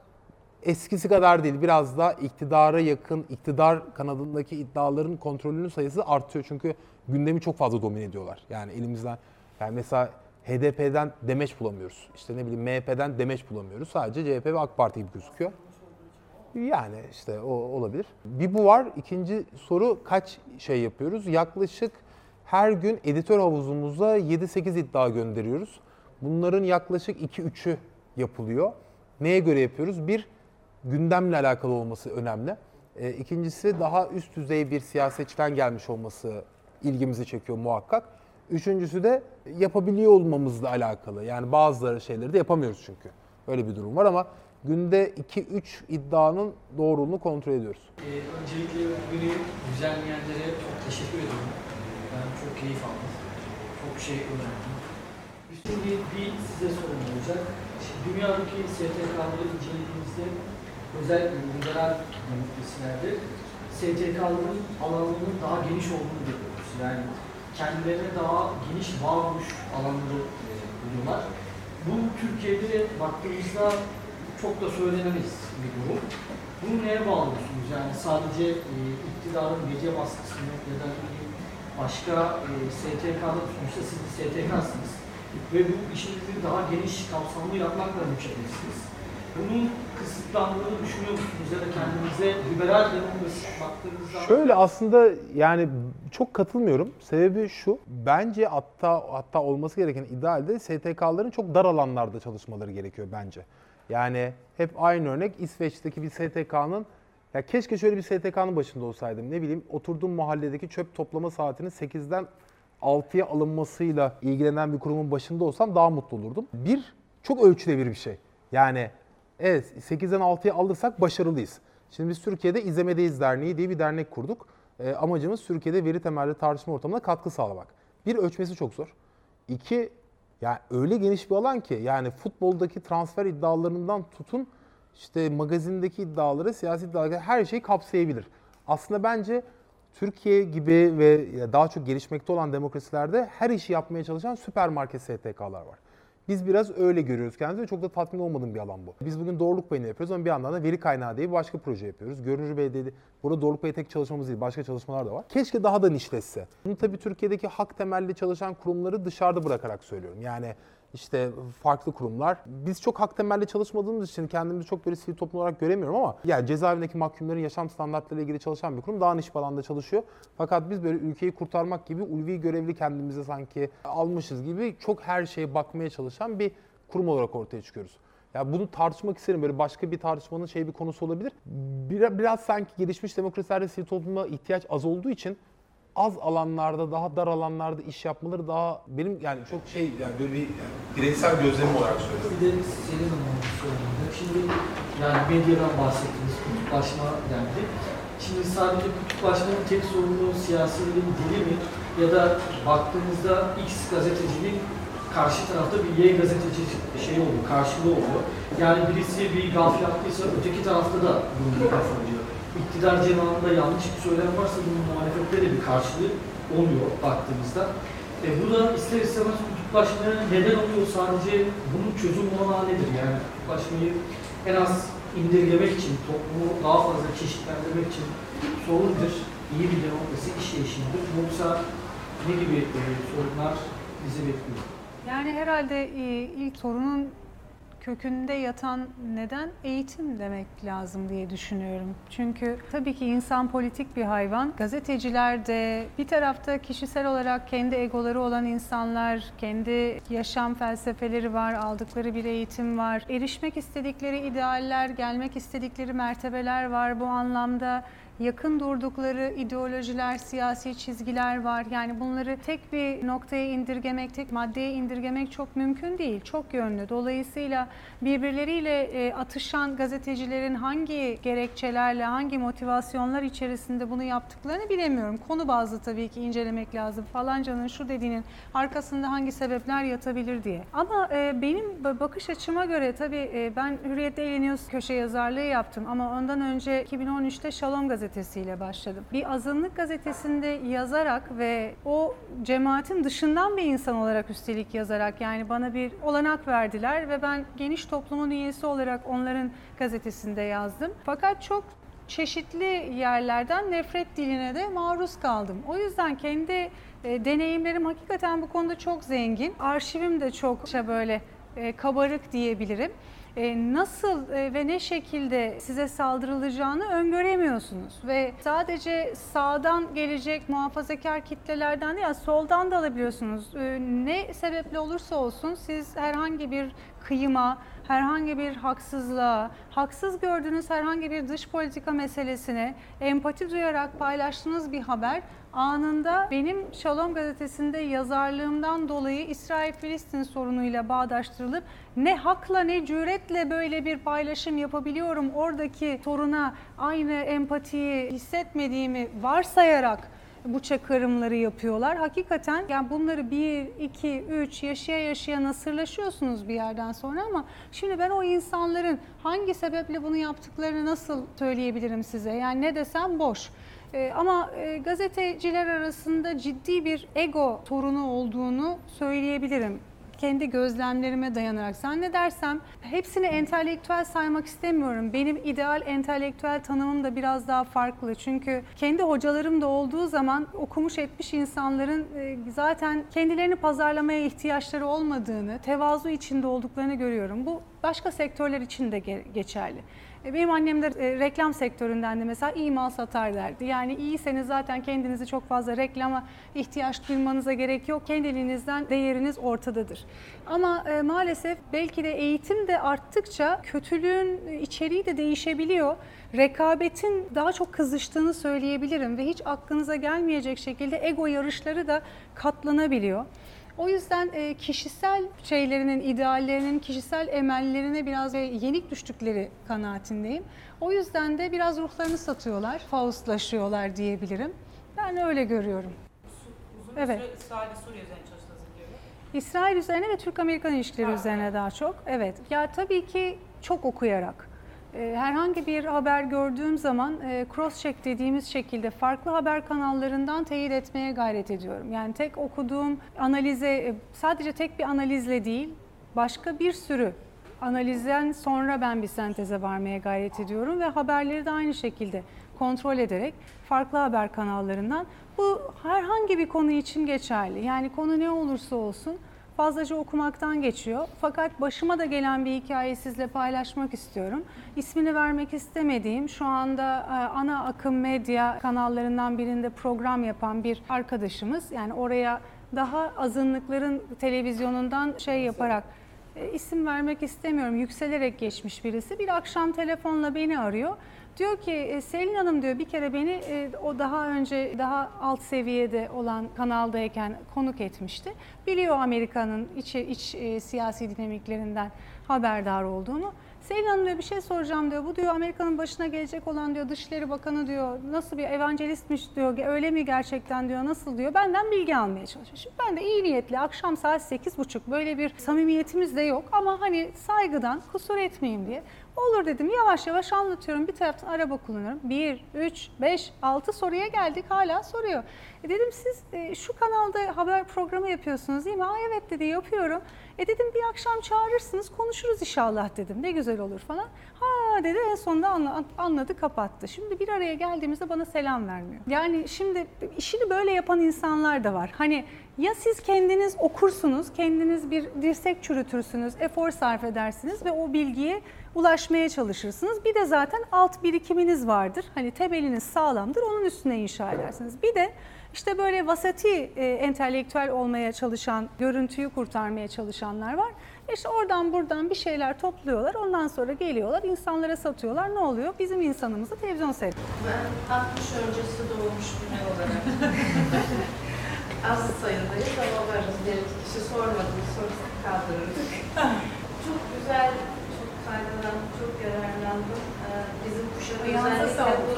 Speaker 3: eskisi kadar değil. Biraz da iktidara yakın, iktidar kanadındaki iddiaların kontrolünün sayısı artıyor. Çünkü gündemi çok fazla domine ediyorlar. Yani elimizden, yani mesela HDP'den demeç bulamıyoruz. İşte ne bileyim MHP'den demeç bulamıyoruz. Sadece CHP ve AK Parti gibi gözüküyor. Yani işte o olabilir. Bir bu var. İkinci soru kaç şey yapıyoruz? Yaklaşık her gün editör havuzumuza 7-8 iddia gönderiyoruz. Bunların yaklaşık 2-3'ü yapılıyor. Neye göre yapıyoruz? Bir, gündemle alakalı olması önemli. E, ikincisi daha üst düzey bir siyasetçiden gelmiş olması ilgimizi çekiyor muhakkak. Üçüncüsü de yapabiliyor olmamızla alakalı. Yani bazıları şeyleri de yapamıyoruz çünkü. Öyle bir durum var ama günde 2-3 iddianın doğruluğunu kontrol ediyoruz.
Speaker 4: Ee, öncelikle beni düzenleyenlere çok teşekkür ediyorum. Ee, Ben çok keyif aldım. Çok şey öğrendim. Şimdi bir size sorum olacak. Şimdi dünyadaki STK'ları incelediğimizde özellikle liberal demokrasilerde STK'ların alanının daha geniş olduğunu görüyoruz. Yani kendilerine daha geniş varoluş alanları e, buluyorlar. Bu Türkiye'de baktığımızda çok da söylenemez bir durum. Bunu neye bağlıyorsunuz? Yani sadece e, iktidarın medya baskısını ya da başka e, STK'da sonuçta siz bir STK'sınız ve bu işinizi daha geniş kapsamlı yapmakla mükellefsiniz. Bunun kısıtlandığını düşünüyor musunuz ya da kendinize liberal demokrasi baktığınızda
Speaker 3: Şöyle aslında yani çok katılmıyorum. Sebebi şu. Bence hatta hatta olması gereken idealde STK'ların çok dar alanlarda çalışmaları gerekiyor bence. Yani hep aynı örnek İsveç'teki bir STK'nın ya keşke şöyle bir STK'nın başında olsaydım. Ne bileyim oturduğum mahalledeki çöp toplama saatinin 8'den 6'ya alınmasıyla ilgilenen bir kurumun başında olsam daha mutlu olurdum. Bir, çok ölçülebilir bir şey. Yani evet 8'den 6'ya alırsak başarılıyız. Şimdi biz Türkiye'de İzlemedeyiz Derneği diye bir dernek kurduk. Ee, amacımız Türkiye'de veri temelli tartışma ortamına katkı sağlamak. Bir, ölçmesi çok zor. İki, yani öyle geniş bir alan ki yani futboldaki transfer iddialarından tutun işte magazindeki iddiaları, siyasi iddiaları her şeyi kapsayabilir. Aslında bence Türkiye gibi ve daha çok gelişmekte olan demokrasilerde her işi yapmaya çalışan süpermarket STK'lar var. Biz biraz öyle görüyoruz kendimizi ve çok da tatmin olmadığım bir alan bu. Biz bugün doğruluk payını yapıyoruz ama bir yandan da veri kaynağı diye bir başka proje yapıyoruz. Görünür Bey'de burada doğruluk payı tek çalışmamız değil, başka çalışmalar da var. Keşke daha da nişleşse. Bunu tabii Türkiye'deki hak temelli çalışan kurumları dışarıda bırakarak söylüyorum. Yani işte farklı kurumlar. Biz çok hak temelli çalışmadığımız için kendimizi çok böyle sivil toplum olarak göremiyorum ama yani cezaevindeki mahkumların yaşam standartlarıyla ilgili çalışan bir kurum daha niş alanda çalışıyor. Fakat biz böyle ülkeyi kurtarmak gibi ulvi görevli kendimize sanki almışız gibi çok her şeye bakmaya çalışan bir kurum olarak ortaya çıkıyoruz. Ya bunu tartışmak isterim. Böyle başka bir tartışmanın şey bir konusu olabilir. Biraz, biraz sanki gelişmiş demokrasilerde sivil topluma ihtiyaç az olduğu için az alanlarda, daha dar alanlarda iş yapmaları daha benim yani çok şey yani böyle bir yani bireysel gözlemim olarak söylüyorum.
Speaker 4: Bir de senin sorumluluk. Şimdi yani medyadan bahsettiniz, kutuplaşma dendi. Şimdi sadece kutuplaşmanın tek sorunu siyasilerin dili mi? Ya da baktığımızda X gazeteciliğin karşı tarafta bir Y gazeteci şey oluyor, karşılığı oluyor. Yani birisi bir gaf yaptıysa öteki tarafta da bunu gaf oluyor. İktidar cenahında yanlış bir söylem varsa bunun muhalefette de bir karşılığı oluyor baktığımızda. E, bu da ister istemez kutuplaşmaya neden oluyor sadece bunun çözüm olanağı nedir? Yani kutuplaşmayı en az indirgemek için, toplumu daha fazla çeşitlendirmek için sorundur. İyi bir demokrasi işleyişidir. Yoksa ne gibi e, sorunlar bizi bekliyor?
Speaker 2: Yani herhalde e, ilk sorunun kökünde yatan neden eğitim demek lazım diye düşünüyorum. Çünkü tabii ki insan politik bir hayvan. Gazeteciler de bir tarafta kişisel olarak kendi egoları olan insanlar, kendi yaşam felsefeleri var, aldıkları bir eğitim var. Erişmek istedikleri idealler, gelmek istedikleri mertebeler var. Bu anlamda yakın durdukları ideolojiler, siyasi çizgiler var. Yani bunları tek bir noktaya indirgemek, tek maddeye indirgemek çok mümkün değil. Çok yönlü. Dolayısıyla birbirleriyle e, atışan gazetecilerin hangi gerekçelerle, hangi motivasyonlar içerisinde bunu yaptıklarını bilemiyorum. Konu bazlı tabii ki incelemek lazım. Falancanın şu dediğinin arkasında hangi sebepler yatabilir diye. Ama e, benim bakış açıma göre tabii e, ben Hürriyet Daily News köşe yazarlığı yaptım ama ondan önce 2013'te Şalom gazetesiyle başladım. Bir azınlık gazetesinde yazarak ve o cemaatin dışından bir insan olarak üstelik yazarak yani bana bir olanak verdiler ve ben geniş toplumun üyesi olarak onların gazetesinde yazdım. Fakat çok çeşitli yerlerden nefret diline de maruz kaldım. O yüzden kendi e, deneyimlerim hakikaten bu konuda çok zengin. Arşivim de çok böyle e, kabarık diyebilirim. E, nasıl e, ve ne şekilde size saldırılacağını öngöremiyorsunuz. Ve sadece sağdan gelecek muhafazakar kitlelerden değil, soldan da alabiliyorsunuz. E, ne sebeple olursa olsun siz herhangi bir kıyıma, herhangi bir haksızlığa, haksız gördüğünüz herhangi bir dış politika meselesine empati duyarak paylaştığınız bir haber anında benim Şalom gazetesinde yazarlığımdan dolayı İsrail-Filistin sorunuyla bağdaştırılıp ne hakla ne cüretle böyle bir paylaşım yapabiliyorum oradaki soruna aynı empatiyi hissetmediğimi varsayarak bu çakırımları yapıyorlar. Hakikaten yani bunları bir, iki, üç yaşaya yaşaya nasırlaşıyorsunuz bir yerden sonra ama şimdi ben o insanların hangi sebeple bunu yaptıklarını nasıl söyleyebilirim size? Yani ne desem boş. Ee, ama e, gazeteciler arasında ciddi bir ego sorunu olduğunu söyleyebilirim kendi gözlemlerime dayanarak zannedersem hepsini entelektüel saymak istemiyorum. Benim ideal entelektüel tanımım da biraz daha farklı. Çünkü kendi hocalarım da olduğu zaman okumuş etmiş insanların e, zaten kendilerini pazarlamaya ihtiyaçları olmadığını, tevazu içinde olduklarını görüyorum. Bu başka sektörler için de geçerli. E, benim annem de e, reklam sektöründen de mesela iyi mal satar derdi. Yani iyiyseniz zaten kendinizi çok fazla reklama ihtiyaç duymanıza gerek yok. Kendiliğinizden değeriniz ortadadır. Ama e, maalesef belki de eğitim de arttıkça kötülüğün içeriği de değişebiliyor. Rekabetin daha çok kızıştığını söyleyebilirim ve hiç aklınıza gelmeyecek şekilde ego yarışları da katlanabiliyor. O yüzden e, kişisel şeylerinin, ideallerinin, kişisel emellerine biraz yenik düştükleri kanaatindeyim. O yüzden de biraz ruhlarını satıyorlar, faustlaşıyorlar diyebilirim. Ben öyle görüyorum.
Speaker 1: Uzun evet. süre İsrail Suriye üzerine çalıştınız
Speaker 2: İsrail üzerine ve Türk-Amerikan ilişkileri ha, üzerine evet. daha çok. Evet. Ya tabii ki çok okuyarak herhangi bir haber gördüğüm zaman e, cross check dediğimiz şekilde farklı haber kanallarından teyit etmeye gayret ediyorum. Yani tek okuduğum analize e, sadece tek bir analizle değil başka bir sürü analizden sonra ben bir senteze varmaya gayret ediyorum ve haberleri de aynı şekilde kontrol ederek farklı haber kanallarından bu herhangi bir konu için geçerli. Yani konu ne olursa olsun fazlaca okumaktan geçiyor. Fakat başıma da gelen bir hikayeyi sizle paylaşmak istiyorum. İsmini vermek istemediğim, şu anda e, ana akım medya kanallarından birinde program yapan bir arkadaşımız. Yani oraya daha azınlıkların televizyonundan şey yaparak e, isim vermek istemiyorum. Yükselerek geçmiş birisi. Bir akşam telefonla beni arıyor. Diyor ki e, Selin Hanım diyor bir kere beni e, o daha önce daha alt seviyede olan kanaldayken konuk etmişti. Biliyor Amerika'nın iç, iç e, siyasi dinamiklerinden haberdar olduğumu. Selin Hanım diyor bir şey soracağım diyor. Bu diyor Amerika'nın başına gelecek olan diyor Dışişleri Bakanı diyor. Nasıl bir evangelistmiş diyor. Öyle mi gerçekten diyor. Nasıl diyor. Benden bilgi almaya çalışıyor. Şimdi ben de iyi niyetli akşam saat 8.30 böyle bir samimiyetimiz de yok. Ama hani saygıdan kusur etmeyeyim diye. Olur dedim yavaş yavaş anlatıyorum. Bir taraftan araba kullanıyorum. 1, 3, 5, 6 soruya geldik hala soruyor. E dedim siz e, şu kanalda haber programı yapıyorsunuz değil mi? Aa evet dedi yapıyorum. E dedim bir akşam çağırırsınız konuşuruz inşallah dedim. Ne güzel olur falan. Ha dedi en sonunda anla- anladı kapattı. Şimdi bir araya geldiğimizde bana selam vermiyor. Yani şimdi işini böyle yapan insanlar da var. Hani ya siz kendiniz okursunuz, kendiniz bir dirsek çürütürsünüz, efor sarf edersiniz ve o bilgiye ulaşmaya çalışırsınız. Bir de zaten alt birikiminiz vardır. Hani temeliniz sağlamdır, onun üstüne inşa edersiniz. Bir de işte böyle vasati e, entelektüel olmaya çalışan, görüntüyü kurtarmaya çalışanlar var. İşte oradan buradan bir şeyler topluyorlar. Ondan sonra geliyorlar, insanlara satıyorlar. Ne oluyor? Bizim insanımız da televizyon seyrediyor.
Speaker 7: Ben 60 öncesi doğmuş biri olarak az sayıdayız ama varız. Bir kişi sormadı, sorsak kaldırırdık. çok güzel, çok faydalandım, çok yararlandım. Ee, Bizim kuşak özellikle bu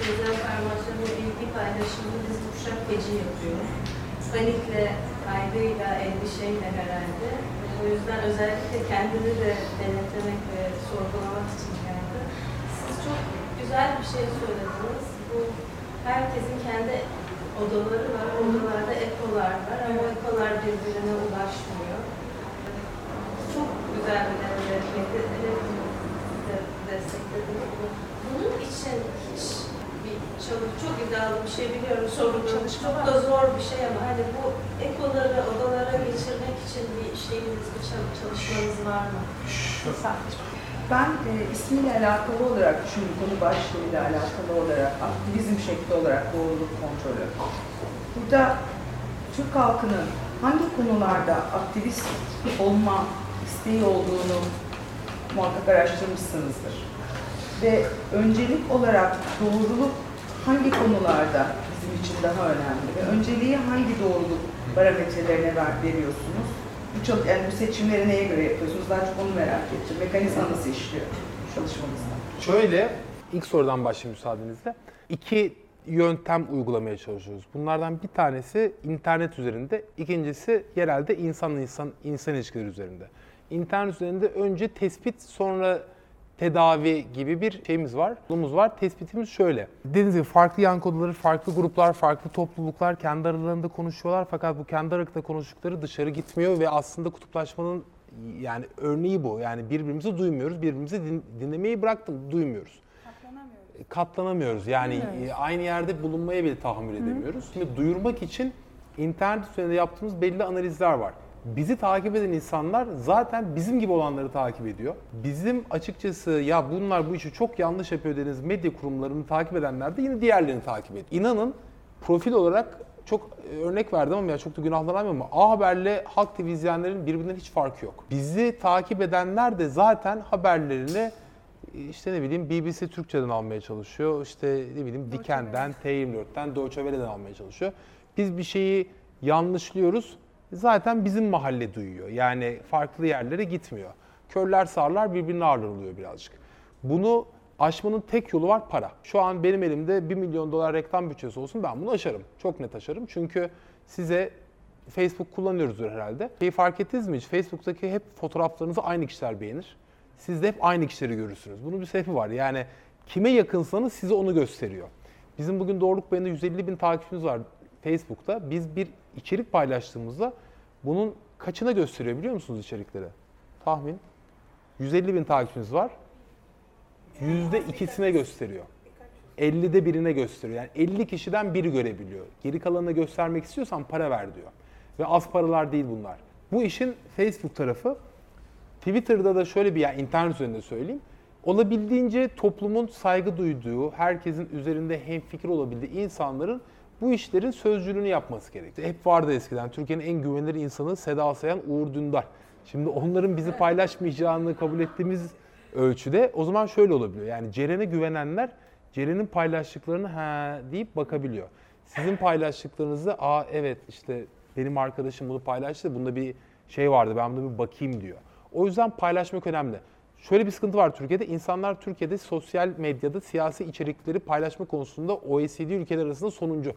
Speaker 7: dezenformasyon ve bilgi paylaşımını bizim kuşak feci yapıyor. Panikle, kaygıyla, endişeyle herhalde. O yüzden özellikle kendini de denetlemek ve sorgulamak için geldi. Siz çok güzel bir şey söylediniz. Bu herkesin kendi odaları var. Odalarda ekolar var ama ekolar birbirine ulaşmıyor. De desteklediniz. Bu- Bunun için hiç bir çalış, çok iddialı bir şey biliyorum. Sorun
Speaker 2: Çalışma
Speaker 7: çok da zor bir şey ama hani bu ekoları odalara geçirmek için bir şeyiniz, bir çal- çalışmanız var mı?
Speaker 8: Ben e, ismiyle alakalı olarak, çünkü konu başlığıyla alakalı olarak, aktivizm şekli olarak doğruluk kontrolü. Burada Türk halkının hangi konularda aktivist olma isteği olduğunu muhakkak araştırmışsınızdır. Ve öncelik olarak doğruluk hangi konularda bizim için daha önemli ve önceliği hangi doğruluk parametrelerine ver, veriyorsunuz? Bu, çal- yani bu seçimleri neye göre yapıyorsunuz? Daha çok onu merak ettim. Mekanizma nasıl işliyor çalışmanızda?
Speaker 3: Şöyle, ilk sorudan başlayayım müsaadenizle. İki yöntem uygulamaya çalışıyoruz. Bunlardan bir tanesi internet üzerinde, ikincisi yerelde insan insan insan ilişkileri üzerinde. İnternet üzerinde önce tespit sonra tedavi gibi bir şeyimiz var. Yolumuz var. Tespitimiz şöyle. Dediğiniz gibi farklı yan koduları, farklı gruplar, farklı topluluklar kendi aralarında konuşuyorlar. Fakat bu kendi aralarında konuştukları dışarı gitmiyor ve aslında kutuplaşmanın yani örneği bu. Yani birbirimizi duymuyoruz, birbirimizi din- dinlemeyi bıraktım, duymuyoruz katlanamıyoruz. Yani
Speaker 2: Bilmiyoruz.
Speaker 3: e, aynı yerde bulunmaya bile tahammül edemiyoruz. Şimdi duyurmak için internet üzerinde yaptığımız belli analizler var. Bizi takip eden insanlar zaten bizim gibi olanları takip ediyor. Bizim açıkçası ya bunlar bu işi çok yanlış yapıyor dediğiniz medya kurumlarını takip edenler de yine diğerlerini takip ediyor. İnanın profil olarak çok e, örnek verdim ama ya çok da günahlanamıyorum ama A Haber'le Halk TV izleyenlerin birbirinden hiç farkı yok. Bizi takip edenler de zaten haberlerini işte ne bileyim BBC Türkçe'den almaya çalışıyor. İşte ne bileyim Diken'den, T24'ten, Deutsche Welle'den almaya çalışıyor. Biz bir şeyi yanlışlıyoruz. Zaten bizim mahalle duyuyor. Yani farklı yerlere gitmiyor. Körler sağırlar birbirine ağırlar oluyor birazcık. Bunu aşmanın tek yolu var para. Şu an benim elimde 1 milyon dolar reklam bütçesi olsun ben bunu aşarım. Çok net aşarım. Çünkü size Facebook kullanıyoruzdur herhalde. Şeyi fark ettiniz mi hiç? Facebook'taki hep fotoğraflarınızı aynı kişiler beğenir. Siz de hep aynı kişileri görürsünüz. Bunun bir sebebi var. Yani kime yakınsanız size onu gösteriyor. Bizim bugün Doğruluk Bey'inde 150 bin takipçimiz var Facebook'ta. Biz bir içerik paylaştığımızda bunun kaçına gösteriyor biliyor musunuz içerikleri? Tahmin. 150 bin takipçimiz var. Yüzde ikisine gösteriyor. 50'de birine gösteriyor. Yani 50 kişiden biri görebiliyor. Geri kalanına göstermek istiyorsan para ver diyor. Ve az paralar değil bunlar. Bu işin Facebook tarafı. Twitter'da da şöyle bir yani internet üzerinde söyleyeyim. Olabildiğince toplumun saygı duyduğu, herkesin üzerinde hemfikir olabildiği insanların bu işlerin sözcülüğünü yapması gerekti. Hep vardı eskiden. Türkiye'nin en güvenilir insanı Seda Sayan, Uğur Dündar. Şimdi onların bizi paylaşmayacağını kabul ettiğimiz ölçüde o zaman şöyle olabiliyor. Yani Ceren'e güvenenler Ceren'in paylaştıklarını ha deyip bakabiliyor. Sizin paylaştıklarınızı aa evet işte benim arkadaşım bunu paylaştı bunda bir şey vardı ben buna bir bakayım diyor. O yüzden paylaşmak önemli. Şöyle bir sıkıntı var Türkiye'de. İnsanlar Türkiye'de sosyal medyada siyasi içerikleri paylaşma konusunda OECD ülkeler arasında sonuncu.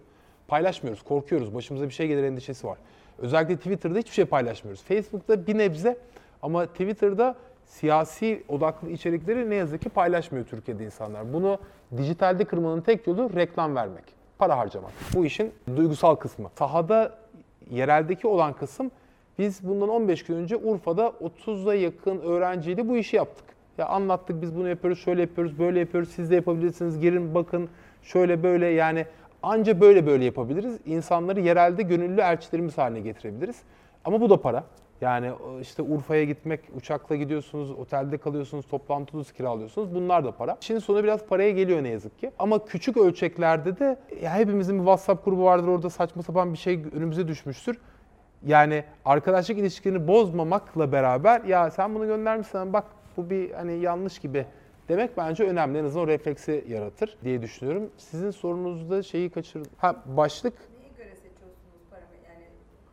Speaker 3: Paylaşmıyoruz, korkuyoruz. Başımıza bir şey gelir endişesi var. Özellikle Twitter'da hiçbir şey paylaşmıyoruz. Facebook'ta bir nebze ama Twitter'da siyasi odaklı içerikleri ne yazık ki paylaşmıyor Türkiye'de insanlar. Bunu dijitalde kırmanın tek yolu reklam vermek, para harcamak. Bu işin duygusal kısmı. Sahada yereldeki olan kısım biz bundan 15 gün önce Urfa'da 30'a yakın öğrenciyle bu işi yaptık. Ya anlattık biz bunu yapıyoruz, şöyle yapıyoruz, böyle yapıyoruz. Siz de yapabilirsiniz. Girin bakın şöyle böyle yani anca böyle böyle yapabiliriz. İnsanları yerelde gönüllü elçilerimiz haline getirebiliriz. Ama bu da para. Yani işte Urfa'ya gitmek, uçakla gidiyorsunuz, otelde kalıyorsunuz, toplantı odası kiralıyorsunuz. Bunlar da para. Şimdi sonu biraz paraya geliyor ne yazık ki. Ama küçük ölçeklerde de ya hepimizin bir WhatsApp grubu vardır orada saçma sapan bir şey önümüze düşmüştür. Yani arkadaşlık ilişkilerini bozmamakla beraber ya sen bunu göndermişsen bak bu bir hani yanlış gibi demek bence önemli. En azından o refleksi yaratır diye düşünüyorum. Sizin sorunuzda şeyi kaçırdım. Ha başlık
Speaker 8: Neye göre seçiyorsunuz parametre? Yani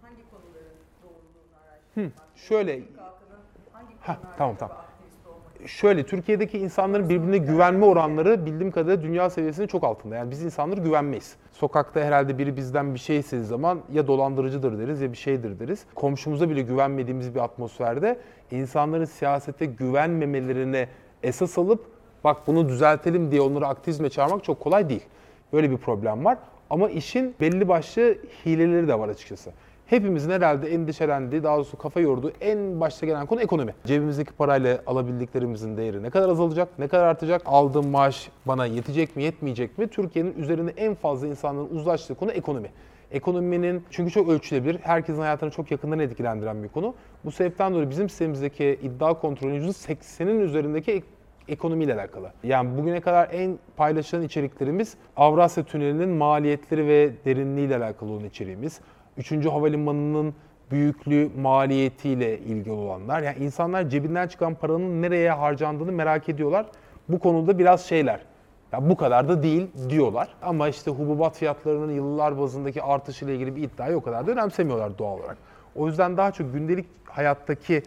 Speaker 8: hangi konuların doğruluğunu
Speaker 3: Hı,
Speaker 8: araştırmak?
Speaker 3: şöyle
Speaker 8: Türk halkının hangi
Speaker 3: Ha, tamam, tamam. Şöyle Türkiye'deki insanların birbirine güvenme oranları bildiğim kadarıyla dünya seviyesinin çok altında. Yani biz insanları güvenmeyiz. Sokakta herhalde biri bizden bir şey istediği zaman ya dolandırıcıdır deriz ya bir şeydir deriz. Komşumuza bile güvenmediğimiz bir atmosferde insanların siyasete güvenmemelerine esas alıp bak bunu düzeltelim diye onları aktivizme çağırmak çok kolay değil. Böyle bir problem var. Ama işin belli başlı hileleri de var açıkçası. Hepimizin herhalde endişelendiği, daha doğrusu kafa yorduğu en başta gelen konu ekonomi. Cebimizdeki parayla alabildiklerimizin değeri ne kadar azalacak, ne kadar artacak, aldığım maaş bana yetecek mi, yetmeyecek mi? Türkiye'nin üzerinde en fazla insanların uzlaştığı konu ekonomi. Ekonominin çünkü çok ölçülebilir, herkesin hayatını çok yakından etkilendiren bir konu. Bu sebepten dolayı bizim sistemimizdeki iddia kontrolünün %80'in üzerindeki ek- ekonomiyle alakalı. Yani bugüne kadar en paylaşılan içeriklerimiz Avrasya Tüneli'nin maliyetleri ve derinliğiyle alakalı olan içeriğimiz. Üçüncü havalimanının büyüklüğü maliyetiyle ilgili olanlar. Yani insanlar cebinden çıkan paranın nereye harcandığını merak ediyorlar. Bu konuda biraz şeyler. Ya bu kadar da değil diyorlar. Ama işte hububat fiyatlarının yıllar bazındaki artışıyla ilgili bir iddiayı o kadar da önemsemiyorlar doğal olarak. O yüzden daha çok gündelik hayattaki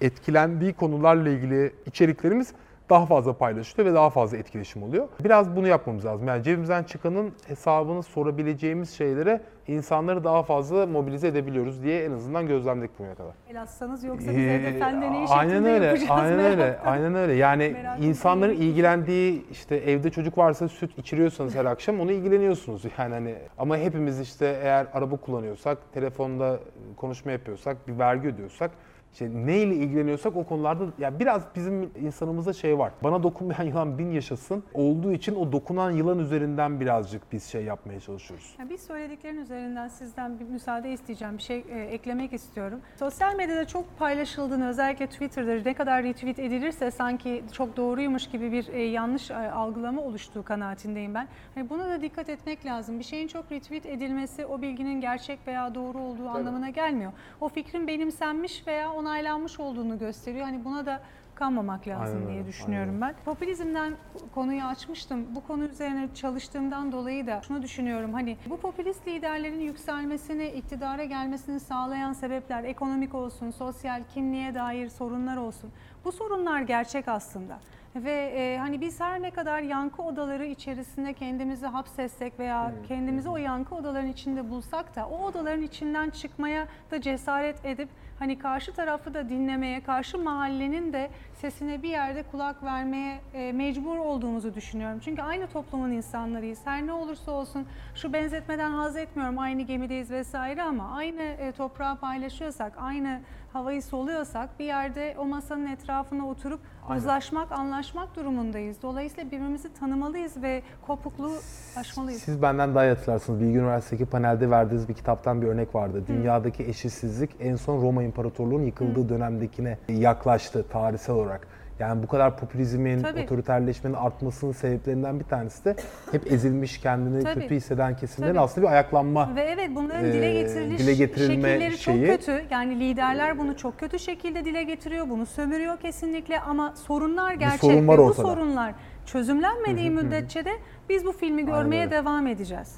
Speaker 3: etkilendiği konularla ilgili içeriklerimiz daha fazla paylaşılıyor ve daha fazla etkileşim oluyor. Biraz bunu yapmamız lazım. Yani cebimizden çıkanın hesabını sorabileceğimiz şeylere insanları daha fazla mobilize edebiliyoruz diye en azından gözlemledik bugüne kadar.
Speaker 2: El atsanız yoksa biz evde fen deneyi
Speaker 3: Ee, aynen öyle, aynen öyle, aynen öyle. Yani
Speaker 2: Merak
Speaker 3: insanların
Speaker 2: etmeyin.
Speaker 3: ilgilendiği işte evde çocuk varsa süt içiriyorsanız her akşam onu ilgileniyorsunuz yani hani ama hepimiz işte eğer araba kullanıyorsak, telefonda konuşma yapıyorsak, bir vergi ödüyorsak işte neyle ilgileniyorsak o konularda ya biraz bizim insanımızda şey var. Bana dokunmayan yılan bin yaşasın olduğu için o dokunan yılan üzerinden birazcık biz şey yapmaya çalışıyoruz.
Speaker 2: Ya bir söylediklerin üzerinden sizden bir müsaade isteyeceğim. Bir şey e, eklemek istiyorum. Sosyal medyada çok paylaşıldığını özellikle Twitter'da ne kadar retweet edilirse sanki çok doğruymuş gibi bir e, yanlış e, algılama oluştuğu kanaatindeyim ben. Hani buna da dikkat etmek lazım. Bir şeyin çok retweet edilmesi o bilginin gerçek veya doğru olduğu anlamına gelmiyor. O fikrin benimsenmiş veya onaylanmış olduğunu gösteriyor. Hani buna da kanmamak lazım
Speaker 3: Aynen
Speaker 2: diye düşünüyorum ben. Popülizmden konuyu açmıştım. Bu konu üzerine çalıştığımdan dolayı da şunu düşünüyorum. Hani bu popülist liderlerin yükselmesini, iktidara gelmesini sağlayan sebepler ekonomik olsun, sosyal kimliğe dair sorunlar olsun. Bu sorunlar gerçek aslında. Ve e, hani biz her ne kadar yankı odaları içerisinde kendimizi hapsetsek veya kendimizi o yankı odaların içinde bulsak da o odaların içinden çıkmaya da cesaret edip hani karşı tarafı da dinlemeye, karşı mahallenin de sesine bir yerde kulak vermeye e, mecbur olduğumuzu düşünüyorum. Çünkü aynı toplumun insanlarıyız. Her ne olursa olsun şu benzetmeden haz etmiyorum. Aynı gemideyiz vesaire ama aynı e, toprağı paylaşıyorsak, aynı havayı soluyorsak bir yerde o masanın etrafına oturup
Speaker 3: Aynen.
Speaker 2: uzlaşmak, anlaşmak durumundayız. Dolayısıyla birbirimizi tanımalıyız ve kopukluğu aşmalıyız.
Speaker 3: Siz benden daha iyi hatırlarsınız. Bilgi Üniversitesi'ndeki panelde verdiğiniz bir kitaptan bir örnek vardı. Dünyadaki eşitsizlik en son Roma İmparatorluğu'nun yıkıldığı dönemdekine yaklaştı tarihsel olarak. Yani bu kadar popülizmin,
Speaker 2: Tabii.
Speaker 3: otoriterleşmenin artmasının sebeplerinden bir tanesi de hep ezilmiş, kendini
Speaker 2: Tabii.
Speaker 3: kötü hisseden kesimlerin
Speaker 2: Tabii.
Speaker 3: aslında bir ayaklanma.
Speaker 2: Ve evet bunların dile getiriliş
Speaker 3: dile getirilme
Speaker 2: şekilleri
Speaker 3: şeyi-
Speaker 2: çok kötü. Yani liderler bunu çok kötü şekilde dile getiriyor. Bunu sömürüyor kesinlikle ama sorunlar gerçek.
Speaker 3: sorun var
Speaker 2: Ve bu
Speaker 3: ortada.
Speaker 2: sorunlar çözümlenmediği müddetçe de biz bu filmi görmeye
Speaker 3: öyle.
Speaker 2: devam edeceğiz.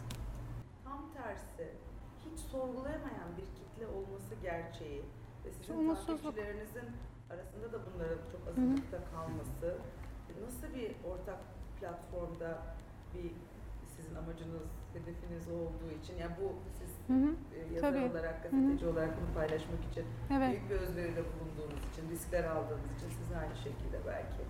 Speaker 8: Tam tersi, hiç sorgulayamayan bir kitle olması gerçeği ve sizin
Speaker 2: umutsuzluk.
Speaker 8: takipçilerinizin arasında da bunların çok azınlıkta kalması nasıl bir ortak platformda bir sizin amacınız, hedefiniz olduğu için yani bu siz
Speaker 2: Hı hı.
Speaker 8: e, yazar
Speaker 2: Tabii.
Speaker 8: olarak, gazeteci olarak bunu paylaşmak için
Speaker 2: Evet.
Speaker 8: büyük bir özveride bulunduğunuz için, riskler aldığınız için siz aynı şekilde belki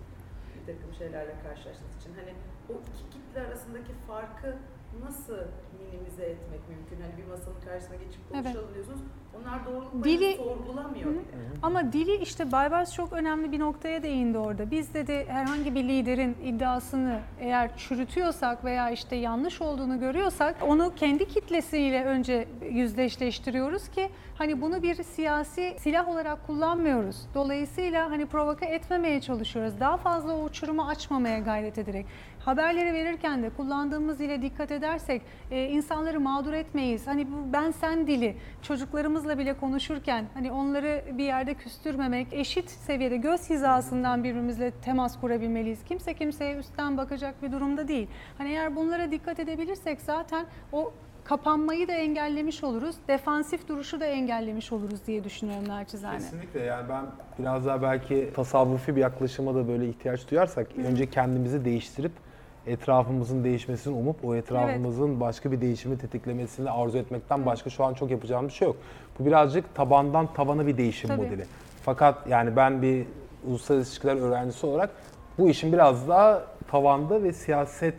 Speaker 8: bir takım şeylerle karşılaştığınız için hani o iki kitle arasındaki farkı nasıl minimize etmek mümkün? Hani bir masanın karşısına geçip
Speaker 2: Evet.
Speaker 8: konuşalım diyorsunuz. Onlar doğruluk
Speaker 2: Dili-
Speaker 8: sorgulamıyor
Speaker 2: Hı. Ama dili işte Baybars çok önemli bir noktaya değindi orada. Biz dedi herhangi bir liderin iddiasını eğer çürütüyorsak veya işte yanlış olduğunu görüyorsak onu kendi kitlesiyle önce yüzleşleştiriyoruz ki hani bunu bir siyasi silah olarak kullanmıyoruz. Dolayısıyla hani provoke etmemeye çalışıyoruz. Daha fazla o uçurumu açmamaya gayret ederek. Haberleri verirken de kullandığımız dile dikkat edersek e, insanları mağdur etmeyiz. Hani bu ben sen dili çocuklarımızla bile konuşurken hani onları bir yerde küstürmemek, eşit seviyede göz hizasından birbirimizle temas kurabilmeliyiz. Kimse kimseye üstten bakacak bir durumda değil. Hani eğer bunlara dikkat edebilirsek zaten o kapanmayı da engellemiş oluruz. Defansif duruşu da engellemiş oluruz diye düşünüyorum naçizane.
Speaker 3: Kesinlikle yani ben biraz daha belki tasavvufi bir yaklaşıma da böyle ihtiyaç duyarsak önce kendimizi değiştirip etrafımızın değişmesini umup o etrafımızın başka bir değişimi tetiklemesini arzu etmekten başka şu an çok yapacağımız şey yok. Bu birazcık tabandan tavana bir değişim
Speaker 2: Tabii.
Speaker 3: modeli. Fakat yani ben bir uluslararası ilişkiler öğrencisi olarak bu işin biraz daha tavanda ve siyaset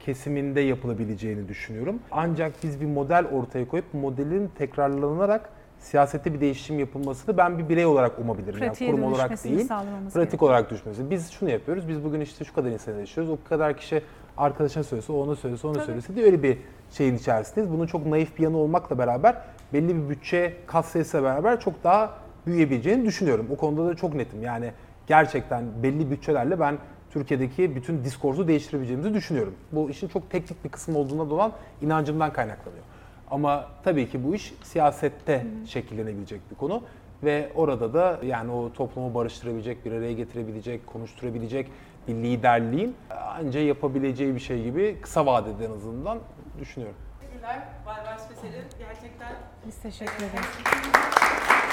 Speaker 3: kesiminde yapılabileceğini düşünüyorum. Ancak biz bir model ortaya koyup modelin tekrarlanarak siyasette bir değişim yapılmasını ben bir birey olarak umabilirim.
Speaker 2: Pratiğe
Speaker 3: yani kurum olarak değil, pratik
Speaker 2: gerekiyor.
Speaker 3: olarak düşmesi. Biz şunu yapıyoruz, biz bugün işte şu kadar insan yaşıyoruz, o kadar kişi arkadaşına söylese, ona söylese, ona
Speaker 2: Tabii.
Speaker 3: söylese diye öyle bir şeyin içerisindeyiz. Bunun çok naif bir yanı olmakla beraber belli bir bütçe kas sayısıyla beraber çok daha büyüyebileceğini düşünüyorum. O konuda da çok netim. Yani gerçekten belli bütçelerle ben Türkiye'deki bütün diskursu değiştirebileceğimizi düşünüyorum. Bu işin çok teknik bir kısmı olduğuna dolan inancımdan kaynaklanıyor. Ama tabii ki bu iş siyasette şekillenebilecek bir konu ve orada da yani o toplumu barıştırabilecek, bir araya getirebilecek, konuşturabilecek bir liderliğin anca yapabileceği bir şey gibi kısa vadede en azından düşünüyorum.
Speaker 9: Teşekkürler. Bay Baş Gerçekten
Speaker 2: Biz teşekkür ederiz.